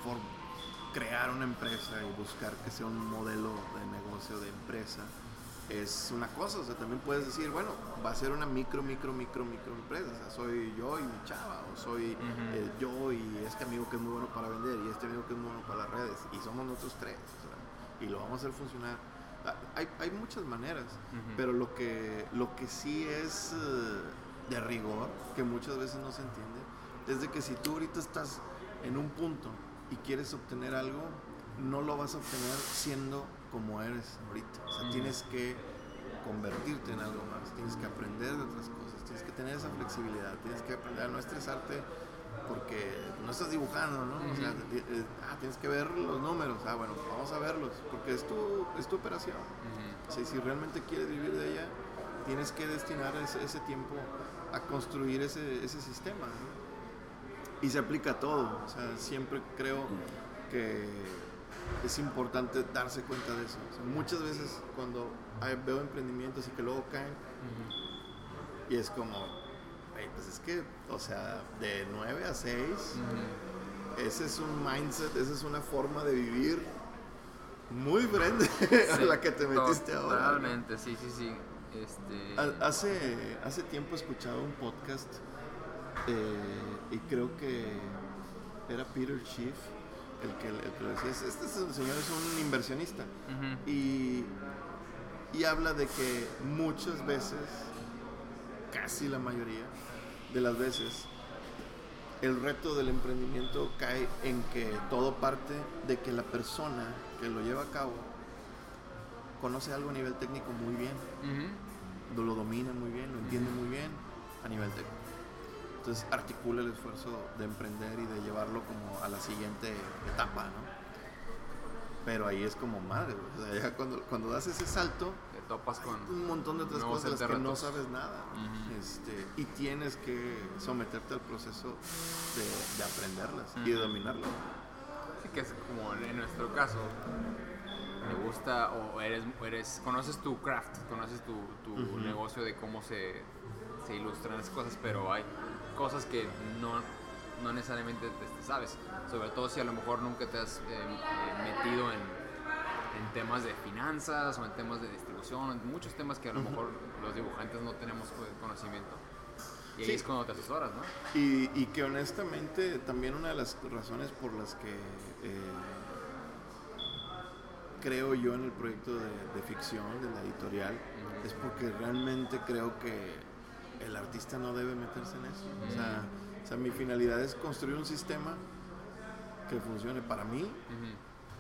por crear una empresa y buscar que sea un modelo de negocio de empresa es una cosa, o sea, también puedes decir, bueno, va a ser una micro, micro, micro, micro empresa, o sea, soy yo y mi chava, o soy Ujú. eh, yo y este amigo que es muy bueno para vender y este amigo que es muy bueno para las redes, y somos nosotros tres, o sea, y lo vamos a hacer funcionar. Ah, Hay, hay muchas maneras, Ujú. pero lo que, lo que sí es eh, de rigor, que muchas veces no se entiende, es de que si tú ahorita estás en un punto y quieres obtener algo, no lo vas a obtener siendo como eres ahorita. O sea, tienes que convertirte en algo más, tienes que aprender de otras cosas, tienes que tener esa flexibilidad, tienes que aprender a no estresarte porque no estás dibujando, ¿no? O sea, ah, tienes que ver los números, ah, bueno, vamos a verlos, porque es tu, es tu operación. Ujú. O sea, si realmente quieres vivir de ella, tienes que destinar ese, ese tiempo a construir ese, ese sistema. ¿no? Y se aplica a todo. O sea, siempre creo que es importante darse cuenta de eso. O sea, muchas veces cuando veo emprendimientos y que luego caen, y es como, "Ey, pues es que, o sea, de 9 a 6, Ujú. ese es un mindset, esa es una forma de vivir muy diferente a la que te metiste ahora. Totalmente, sí, sí, sí. Este... Ha- Hace, hace tiempo escuchaba un podcast eh, y creo que era Peter Schiff el que, el que lo decía. Este este señor es un inversionista y, y habla de que muchas veces, casi la mayoría de las veces, el reto del emprendimiento cae en que todo parte de que la persona que lo lleva a cabo conoce algo a nivel técnico muy bien Ujú. lo domina muy bien, lo entiende muy bien a nivel técnico. Entonces articula el esfuerzo de emprender y de llevarlo como a la siguiente etapa, ¿no? Pero ahí es como madre, o sea, ya cuando, cuando das ese salto, Te topas con... un montón de otras cosas que no sabes nada. Este, y tienes que someterte al proceso de, de aprenderlas y de dominarlas. Sí, que es como en nuestro caso, me gusta o eres, eres conoces tu craft, conoces tu, tu negocio de cómo se, se ilustran las cosas, pero hay cosas que no, no necesariamente te- te sabes, sobre todo si a lo mejor nunca te has eh, eh, metido en, en temas de finanzas o en temas de distribución, en muchos temas que a lo mejor los dibujantes no tenemos co- conocimiento. Y ahí Sí. es cuando te asesoras, ¿no? Y, y que honestamente también una de las razones por las que eh, creo yo en el proyecto de, de ficción, de la editorial, Ujú. es porque realmente creo que el artista no debe meterse en eso. O sea, o sea, mi finalidad es construir un sistema que funcione para mí,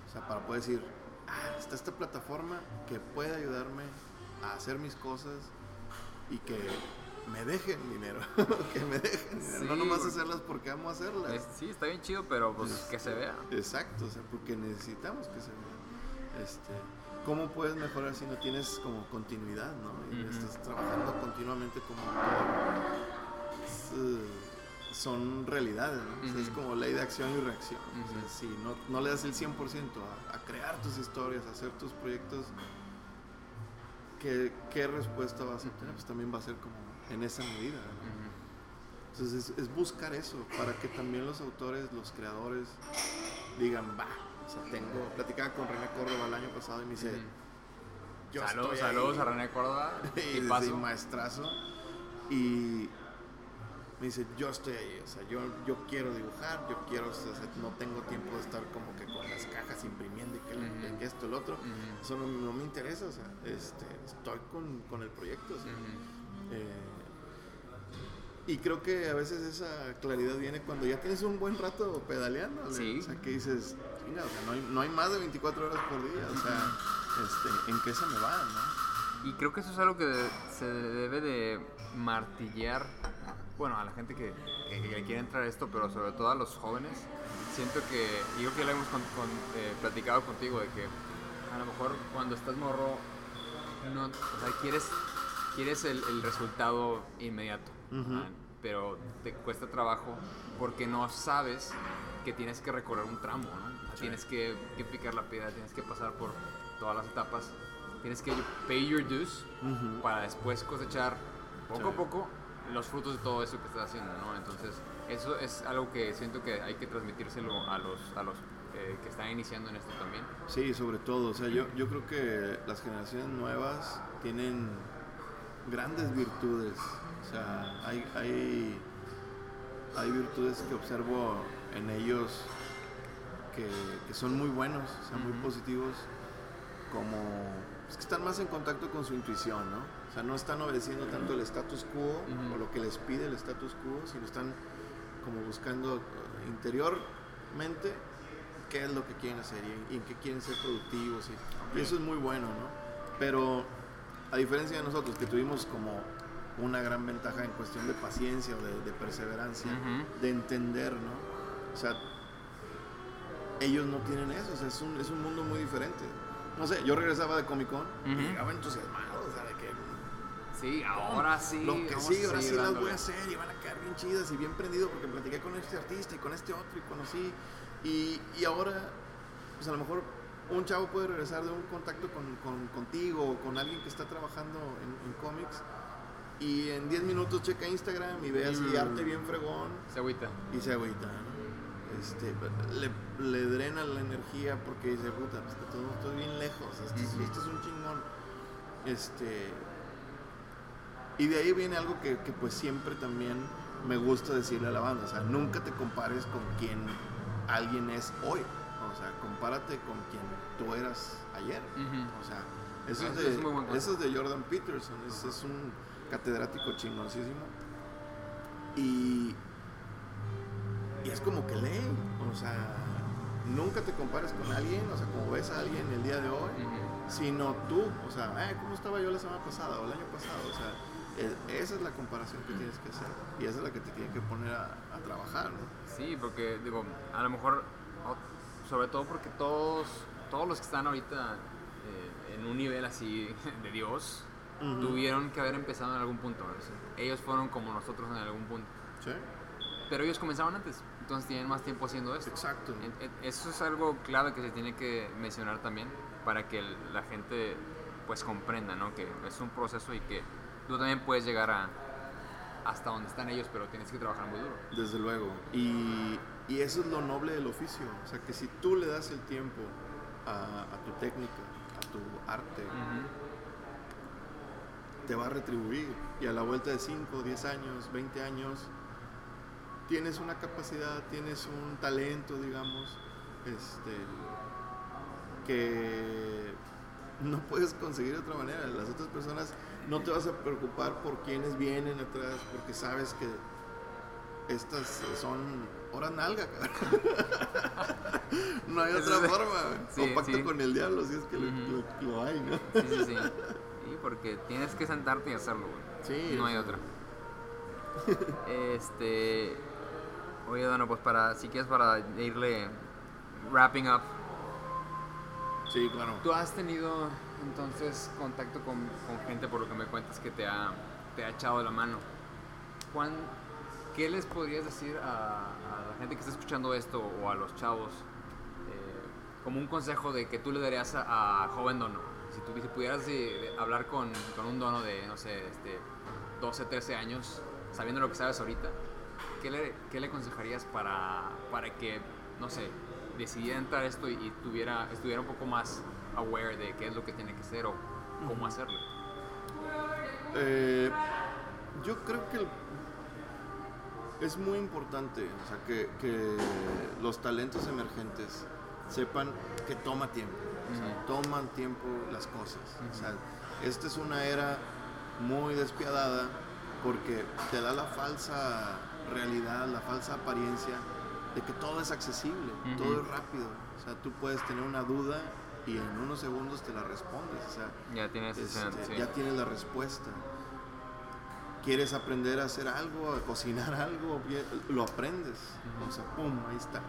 o sea, para poder decir, ah, está esta plataforma que puede ayudarme a hacer mis cosas y que me dejen dinero, que me dejen dinero, no nomás hacerlas porque amo hacerlas. Es- sí, está bien chido, pero pues Es- que se vea. Exacto, o sea, porque necesitamos que se vea. Este, ¿Cómo puedes mejorar si no tienes como continuidad, no? Y estás trabajando continuamente como autor. Es, eh, son realidades, ¿no? O sea, es como ley de acción y reacción. O sea, si no, no le das el 100% a, a crear tus historias, a hacer tus proyectos, ¿qué, qué respuesta vas a obtener? Ujú. Pues también va a ser como en esa medida. Entonces es, es buscar eso para que también los autores, los creadores digan, va. O sea, tengo, platicaba con René Córdoba el año pasado y me dice, yo Saludos, estoy saludos ahí". a René Córdoba. y paso. maestrazo. Y me dice, yo estoy ahí, o sea, yo, yo quiero dibujar, yo quiero, o sea, no tengo tiempo de estar como que con las cajas imprimiendo y que, que esto, el otro, eso no, no me interesa, o sea, este, estoy con, con el proyecto, o sea, Ujú. eh, y creo que a veces esa claridad viene cuando ya tienes un buen rato pedaleando, o sea, que dices, "Chinga, o sea, no hay, no hay más de 24 horas por día, o sea, este, ¿en qué se me va, no? Y creo que eso es algo que se debe de martillear, bueno, a la gente que, que- que quiere entrar a esto, pero sobre todo a los jóvenes. Siento que, y yo que lo hemos con- con- eh, platicado contigo, de que a lo mejor cuando estás morro, no, o sea, quieres, quieres el, el resultado inmediato, pero te cuesta trabajo porque no sabes que tienes que recorrer un tramo, ¿no? Tienes que, que picar la piedra, tienes que pasar por todas las etapas, tienes que pay your dues Ujú. para después cosechar poco Sí. a poco los frutos de todo eso que estás haciendo, ¿no? Entonces, eso es algo que siento que hay que transmitírselo a los, a los eh, que están iniciando en esto también. Sí, sobre todo. O sea, yo, yo creo que las generaciones nuevas tienen grandes virtudes. O sea, hay, hay, hay virtudes que observo en ellos que, que son muy buenos, o sea, muy Ujú. positivos, como es que están más en contacto con su intuición, ¿no? O sea, no están obedeciendo tanto el status quo Ujú. o lo que les pide el status quo, sino están como buscando eh, interiormente qué es lo que quieren hacer y, en qué quieren ser productivos. Y, y eso es muy bueno, ¿no? Pero a diferencia de nosotros que tuvimos como una gran ventaja en cuestión de paciencia o de, de perseverancia, Ujú. de entender, ¿no? O sea, ellos no tienen eso, o sea, es un, es un mundo muy diferente. No sé, yo regresaba de Comic Con y Ujú. llegaba entusiasmado, o sea, de que Sí, ahora sí. lo que sí, a ahora sí las voy a hacer y van a quedar bien chidas y bien prendido porque platiqué con este artista y con este otro y conocí. Y, y ahora, pues a lo mejor un chavo puede regresar de un contacto con, con- contigo o con alguien que está trabajando en, en cómics y en 10 minutos checa Instagram y ve así Mm. arte bien fregón Se agüita. y se agüita, ¿no? Este, le, le drena la energía porque dice, puta, pues, todo, estoy bien lejos, esto, es- esto es un chingón. Este, y de ahí viene algo que, que, pues siempre también me gusta decirle a la banda, o sea, nunca te compares con quien alguien es hoy, o sea, compárate con quien tú eras ayer. Ujú. O sea, eso, Eso es, es de, consejo. eso es de Jordan Peterson, es, es un catedrático chingoncísimo. Y, y es como que lee, o sea, nunca te compares con alguien, o sea, como ves a alguien el día de hoy, sino tú, o sea, "Ay, ¿cómo estaba yo la semana pasada o el año pasado? O sea, e- esa es la comparación que tienes que hacer y esa es la que te tiene que poner a, a trabajar, ¿no? Sí, porque digo, a lo mejor, sobre todo porque todos, todos los que están ahorita eh, en un nivel así de Dios, tuvieron que haber empezado en algún punto. ellos fueron como nosotros en algún punto. Sí, Pero ellos comenzaron antes, entonces tienen más tiempo haciendo esto. exacto. Eso es algo clave que se tiene que mencionar también para que la gente pues comprenda, ¿no? Que es un proceso y que tú también puedes llegar a hasta donde están ellos, pero tienes que trabajar muy duro. Desde luego. Y, y eso es lo noble del oficio. O sea, que si tú le das el tiempo a, a tu técnica, a tu arte, te va a retribuir. Y a la vuelta de 5, 10 años, 20 años, tienes una capacidad, tienes un talento, digamos, este, que no puedes conseguir de otra manera. Las otras personas no te vas a preocupar por quienes vienen atrás, porque sabes que estas son horas nalga, cabrón. no hay otra forma. sí, o pacto sí. con el diablo, si es que lo- Ujú. lo, lo hay, ¿no? Sí, sí, sí. Sí, porque tienes que sentarte y hacerlo, güey. Sí, No hay otra. Este. Oye, Dono, pues para. Si quieres, para irle wrapping up. Sí, claro. ¿Tú has tenido entonces contacto con, con gente, por lo que me cuentas, que te ha, te ha echado la mano? ¿Cuán, ¿Qué les podrías decir a, a la gente que está escuchando esto o a los chavos eh, como un consejo de que tú le darías a, a joven dono? Si tú si pudieras eh, hablar con, con un dono de, no sé, este, 12, 13 años, sabiendo lo que sabes ahorita, ¿qué le, qué le aconsejarías para, para que, no sé, decidiera entrar esto y, y tuviera, estuviera un poco más aware de qué es lo que tiene que hacer o cómo hacerlo? Eh, yo creo que es muy importante, o sea, que, que los talentos emergentes sepan que toma tiempo, o sea, Ujú. toman tiempo las cosas. O sea, esta es una era muy despiadada porque te da la falsa realidad, la falsa apariencia de que todo es accesible, Ujú. todo es rápido. O sea, tú puedes tener una duda y en unos segundos te la respondes. O sea, Ya tienes ese, este, sí. ya tienes la respuesta. ¿Quieres aprender a hacer algo, a cocinar algo? Lo aprendes. Ujú. O sea, ¡pum! Ahí está.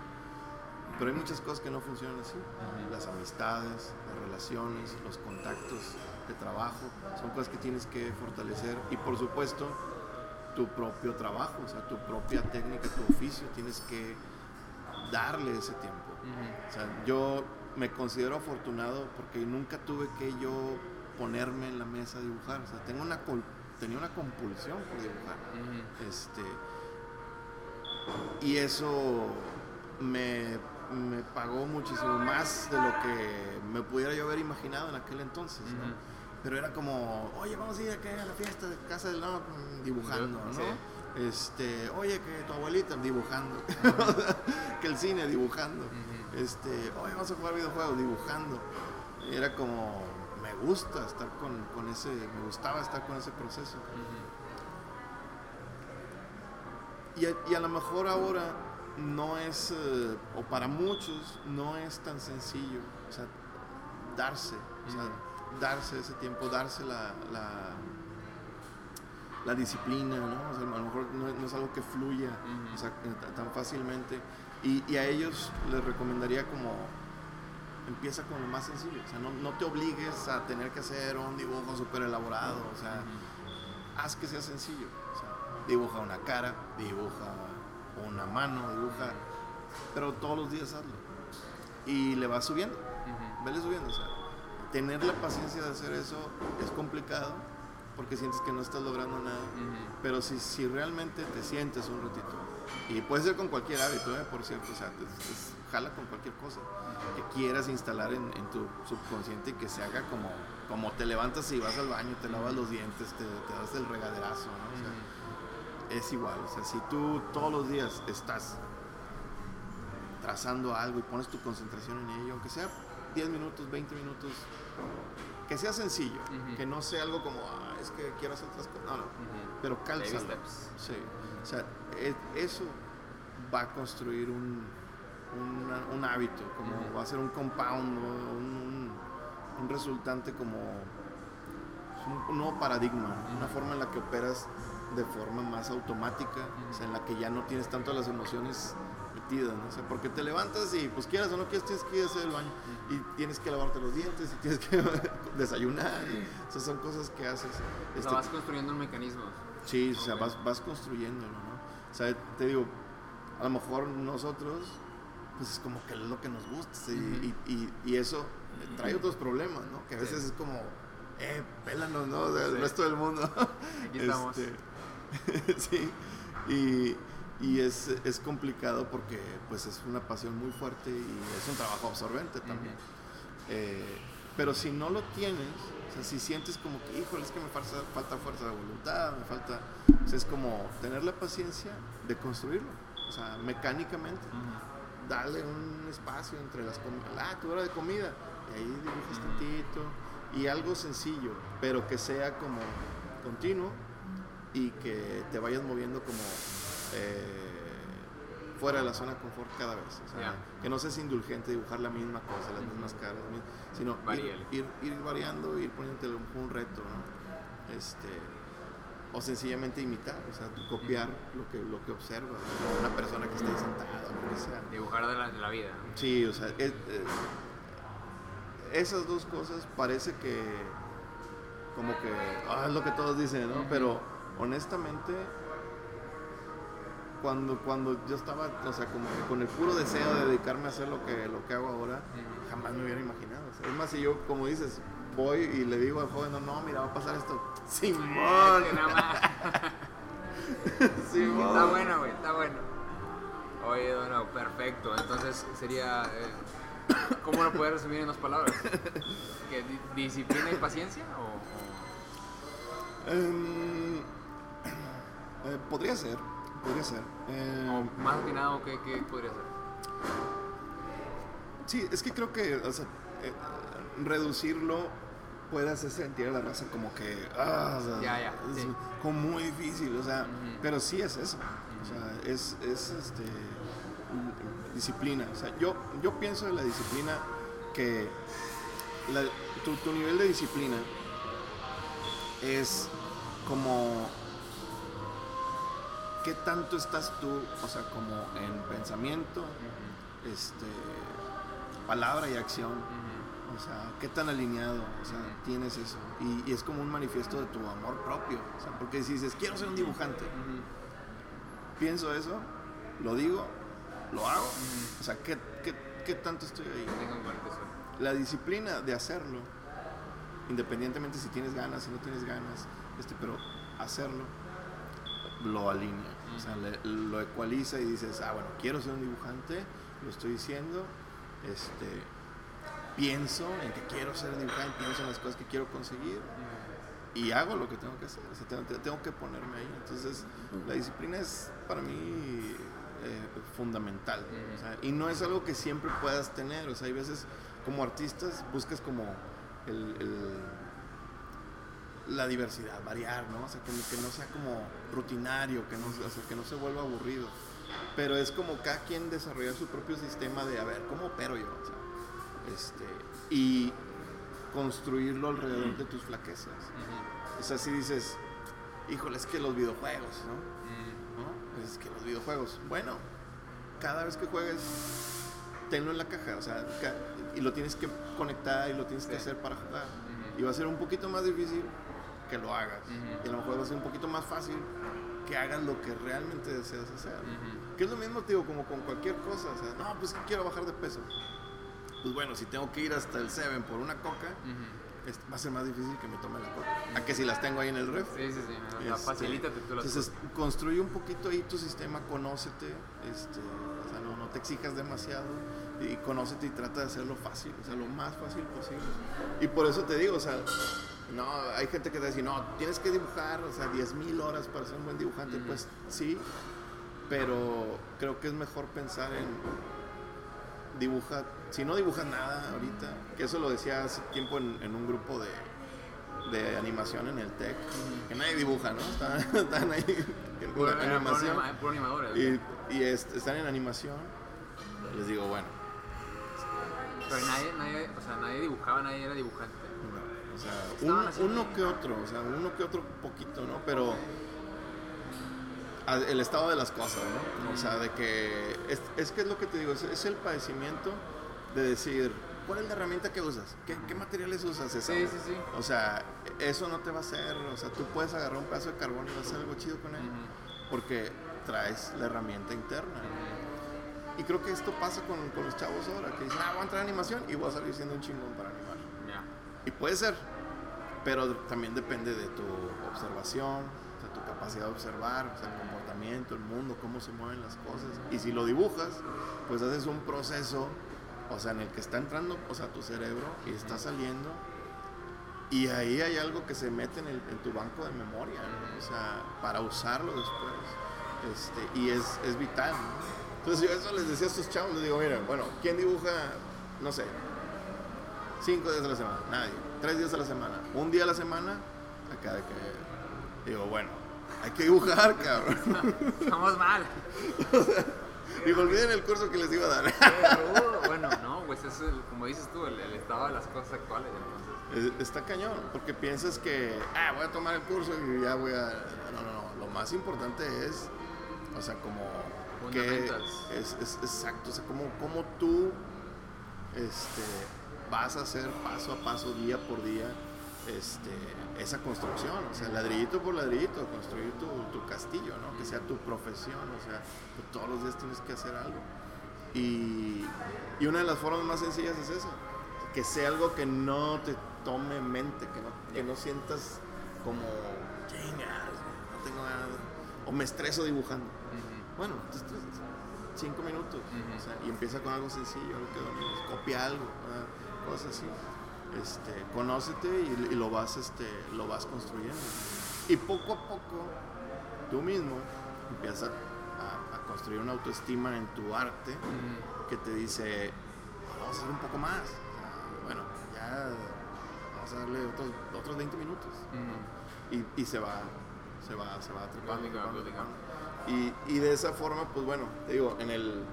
Pero hay muchas cosas que no funcionan así. Ujú. Las amistades, las relaciones, los contactos de trabajo, son cosas que tienes que fortalecer. Y por supuesto, tu propio trabajo, o sea, tu propia técnica, tu oficio, tienes que darle ese tiempo. O sea, yo me considero afortunado porque nunca tuve que yo ponerme en la mesa a dibujar. O sea, tengo una col- tenía una compulsión por dibujar. Este, y eso me, me pagó muchísimo más de lo que me pudiera yo haber imaginado en aquel entonces. ¿no? Ujú. Pero era como, oye, vamos a ir acá a la fiesta de casa del no, dibujando, ¿no? Sí. Este, oye, que tu abuelita dibujando, que el cine dibujando, este, oye, vamos a jugar videojuegos dibujando. Era como, me gusta estar con, con ese, me gustaba estar con ese proceso. Y a, y a lo mejor ahora no es, eh, o para muchos, no es tan sencillo, o sea, darse, o sea, darse ese tiempo, darse la, la, la disciplina, ¿no? O sea, a lo mejor no, es- no es algo que fluya Ujú. o sea, t- tan fácilmente. Y, y a ellos les recomendaría como, empieza con lo más sencillo, o sea, no, no te obligues a tener que hacer un dibujo súper elaborado, o sea, haz que sea sencillo. O sea, dibuja una cara, dibuja una mano, dibuja, pero todos los días hazlo. Y le vas subiendo, vele subiendo. O sea, tener la paciencia de hacer eso es complicado porque sientes que no estás logrando nada. Ujú. Pero si, si realmente te sientes un ratito, y puede ser con cualquier hábito, ¿eh? por cierto, o sea, te- te- jala con cualquier cosa que quieras instalar en, en tu subconsciente y que se haga como, como te levantas y vas al baño, te lavas los dientes, te, te das el regaderazo, ¿no? O sea, es igual, o sea, si tú todos los días estás trazando algo y pones tu concentración en ello, aunque sea 10 minutos, 20 minutos, que sea sencillo, Ujú. que no sea algo como, "Ah, es que quiero hacer otras cosas, no, no, Ujú. pero Baby cálzalo. Sí, o sea, eso va a construir un, un hábito, como va a ser un compound, un, resultante como un, un nuevo paradigma, una forma en la que operas de forma más automática, o sea, en la que ya no tienes tanto las emociones metidas, ¿no? O sea, porque te levantas y pues quieras o no quieras tienes que ir a hacer el baño y tienes que lavarte los dientes y tienes que desayunar, y, o sea, son cosas que haces. O este, sea, vas construyendo un mecanismo. Sí, o sea, vas, vas construyéndolo, ¿no? O sea, te digo, a lo mejor nosotros, pues es como que es lo que nos gusta sí, y, y- y eso trae otros problemas, ¿no? Que a veces Sí. es como, eh, pélanos, ¿no? Del resto del mundo. Aquí estamos. Este, sí, y, y es, es complicado porque pues es una pasión muy fuerte y es un trabajo absorbente también. Eh, pero si no lo tienes, o sea, si sientes como que, híjole, es que me falta, falta fuerza de voluntad, me falta, pues es como tener la paciencia de construirlo, o sea, mecánicamente, Ujú. darle un espacio entre las comidas, ah, tu hora de comida, y ahí dibujas tantito, y algo sencillo, pero que sea como continuo y que te vayas moviendo como eh, fuera de la zona de confort cada vez. O sea. Que no seas indulgente dibujar la misma cosa, las mismas caras, sino ir, Varíale. ir, ir variando, ir poniéndote un, un reto, ¿no? Este, o sencillamente imitar, o sea, copiar lo que, lo que observas, ¿no? una persona que esté sentada, lo que sea. Dibujar de la, de la vida. ¿no? Sí, o sea, es- esas dos cosas parece que como que ah, es lo que todos dicen, ¿no? Pero honestamente cuando cuando yo estaba, o sea, como que con el puro deseo de dedicarme a hacer lo que lo que hago ahora, jamás me hubiera imaginado. o sea, es más si yo como dices, voy y le digo al joven, no, no, mira, va a pasar esto. Simón. Simón. Está bueno, güey, está bueno. Oye, Dono, perfecto. Entonces sería. eh, ¿Cómo lo puedes resumir en dos palabras? ¿Que di- ¿Disciplina y paciencia? ¿O, o- Em, eh, podría ser, podría ser. Eh, ¿O más afinado qué, qué podría ser? Sí, es que creo que, o sea, eh, reducirlo puede hacer sentir a la raza como que, ah, o sea, Ya, ya, es sí. como muy difícil, o sea, pero sí es eso, o sea, es, es este, disciplina, o sea, yo, yo pienso de la disciplina que la- tu, tu nivel de disciplina es como qué tanto estás tú, o sea, como en pensamiento, este, palabra y acción. O sea, qué tan alineado, o sea, tienes eso. Y, y es como un manifiesto de tu amor propio. O sea, porque si dices, quiero ser un dibujante, pienso eso, lo digo, lo hago. O sea, ¿qué, qué, qué tanto estoy ahí? La disciplina de hacerlo, independientemente si tienes ganas, si no tienes ganas, este, pero hacerlo, lo alinea. O sea, le- lo ecualiza y dices, ah, bueno, quiero ser un dibujante, lo estoy diciendo, este, pienso en que quiero ser dibujante, pienso en las cosas que quiero conseguir y hago lo que tengo que hacer. O sea, tengo, tengo que ponerme ahí. Entonces, la disciplina es para mí eh, fundamental. Ujú. O sea, y no es algo que siempre puedas tener. O sea, hay veces como artistas buscas como el, el- la diversidad, variar, ¿no? O sea, que, que no sea como rutinario, que no, o sea, que no se vuelva aburrido. Pero es como cada quien desarrollar su propio sistema de, a ver, ¿cómo opero yo? O sea, este, y construirlo alrededor de tus flaquezas. O sea, si dices, híjole, es que los videojuegos, ¿no? Es que los videojuegos, bueno, cada vez que juegues, tenlo en la caja, o sea, y lo tienes que conectar y lo tienes que hacer para jugar. Y va a ser un poquito más difícil que lo hagas. Ujú. Y a lo mejor va a ser un poquito más fácil que hagas lo que realmente deseas hacer. Ujú. Que es lo mismo, tío, como con cualquier cosa. O sea, no, pues quiero bajar de peso. Pues bueno, si tengo que ir hasta el Seven por una coca, Ujú. es- va a ser más difícil que me tome la coca. A que si las tengo ahí en el ref. Sí, sí, sí. sea, Este, facilítate tú las Entonces, construye un poquito ahí tu sistema, conócete, este, o sea, no, no te exijas demasiado y conócete y trata de hacerlo fácil, o sea, lo más fácil posible. Y por eso te digo, o sea, no, hay gente que te dice, no, tienes que dibujar, o sea, 10.000 horas para ser un buen dibujante, pues sí, pero creo que es mejor pensar en dibuja, si no dibujas nada ahorita, que eso lo decía hace tiempo en, en un grupo de, de animación en el TEC, que nadie dibuja, ¿no? Están, están ahí en Puro, puro animación anima- puro animadores. y, y est- están en animación. Les digo, bueno, Pero nadie, nadie, o sea, nadie dibujaba, nadie era dibujante. O sea, un- uno que otro, o sea, uno que otro poquito, ¿no? Pero el estado de las cosas, ¿no? O sea, de que es, es que es lo que te digo, es, es el padecimiento de decir, ¿cuál es la herramienta que usas? ¿Qué, qué materiales usas? Esa? Sí, sí, sí. O sea, eso no te va a hacer, o sea, tú puedes agarrar un pedazo de carbón y vas a hacer algo chido con él, porque traes la herramienta interna. Y creo que esto pasa con, con los chavos ahora, que dicen, ah, voy a entrar a animación y voy a salir siendo un chingón para animar. Y puede ser, pero también depende de tu observación, sea, tu capacidad de observar, o sea, el comportamiento, el mundo, cómo se mueven las cosas. Y si lo dibujas, pues haces un proceso, o sea, en el que está entrando, o sea, tu cerebro y está saliendo. Y ahí hay algo que se mete en, el- en tu banco de memoria, ¿no? o sea, para usarlo después. Este, y es, es vital. ¿no? Entonces yo eso les decía a estos chavos, les digo, mira, bueno, ¿quién dibuja, no sé, cinco días a la semana? Nadie. Tres días a la semana. Un día a la semana, acá de que, digo, bueno, hay que dibujar, cabrón. Estamos mal. Digo, olviden el curso que les iba a dar. Pero, bueno, no, pues es el, como dices tú, el, el estado de las cosas actuales. Entonces, Es- Está cañón, porque piensas que, ah, voy a tomar el curso y ya voy a... No, no, no, lo más importante es, o sea, como que es, es exacto, o sea, como, como tú este, vas a hacer paso a paso, día por día, este, esa construcción, o sea, ladrillito por ladrillito, construir tu, tu castillo, ¿no? Que sea tu profesión, o sea, tú todos los días tienes que hacer algo. Y, y una de las formas más sencillas es esa, que sea algo que no te tome mente, que no, que no sientas como, no tengo ganas, o me estreso dibujando. Bueno, te estresas. Cinco minutos. Ujú. o sea, y empieza con algo sencillo, algo que domines. Copia algo, ¿verdad? Cosas así. Este, conócete y, y lo vas este, lo vas construyendo. Y poco a poco, tú mismo empiezas a, a construir una autoestima en tu arte que te dice, vamos a hacer un poco más. O sea, bueno, ya vamos a darle otros, otros 20 minutos. Y, y se va, se va, se va. Y, y de esa forma, pues bueno, te digo, en el,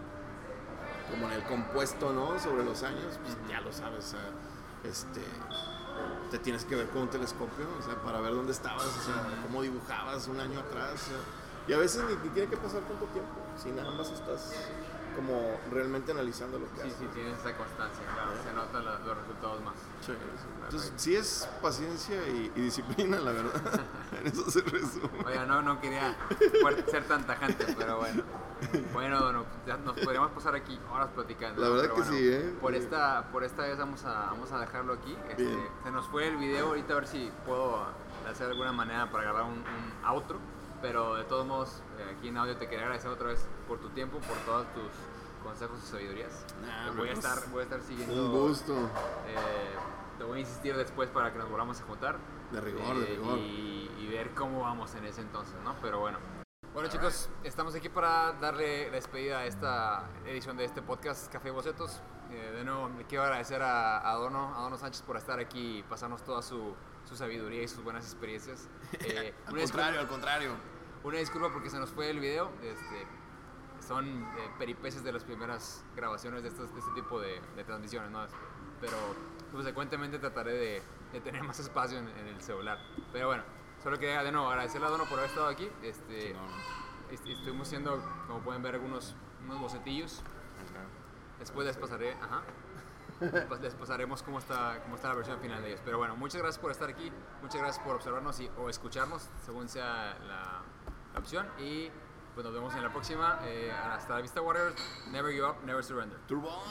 como en el compuesto, ¿no? Sobre los años, pues ya lo sabes, o sea, este, te tienes que ver con un telescopio, o sea, para ver dónde estabas, o sea, cómo dibujabas un año atrás, o sea, y a veces ni, ni tiene que pasar tanto tiempo, si nada más estás como realmente analizando lo que Sí, haces. sí, tienes esa constancia, claro. Se notan la- los resultados más. Sí, sí. Entonces, sí es paciencia y, y disciplina, la verdad. en eso se resume. Oiga, no, no quería ser tan tajante, pero bueno. Bueno, nos podríamos pasar aquí horas platicando. La verdad que bueno, sí, ¿eh? Por esta, por esta vez vamos a, vamos a dejarlo aquí. Este, se nos fue el video, ahorita a ver si puedo hacer alguna manera para grabar un, un outro. Pero de todos modos, eh, aquí en audio te quería agradecer otra vez por tu tiempo, por todos tus consejos y sabidurías. Nah, voy, a pues, estar, voy a estar siguiendo. Un gusto. eh, te voy a insistir después para que nos volvamos a juntar. De rigor, de Eh, rigor. Y, y ver cómo vamos en ese entonces, ¿no? Pero bueno. Bueno chicos, estamos aquí para darle la despedida a esta edición de este podcast Café y Bocetos. Eh, de nuevo, le quiero agradecer a, a Dono, a Dono Sánchez por estar aquí y pasarnos toda su, su sabiduría y sus buenas experiencias. Eh, Al una, disculpa, contrario, al contrario. una disculpa porque se nos fue el video. Este, son eh, peripecias de las primeras grabaciones de, estos- de este tipo de, de transmisiones, ¿no? Pero consecuentemente trataré de, de tener más espacio en, en el celular. Pero bueno, solo quería de nuevo agradecerle a Dono por haber estado aquí. Este, est- estuvimos haciendo, como pueden ver, algunos unos bocetillos. Después les pasaré, ajá. Después les pasaremos cómo está, cómo está la versión final de ellos. Pero bueno, muchas gracias por estar aquí, muchas gracias por observarnos y, o escucharnos, según sea la, la opción. Y pues nos vemos en la próxima. Eh, hasta la vista, Warriors. Never give up, never surrender. Turbo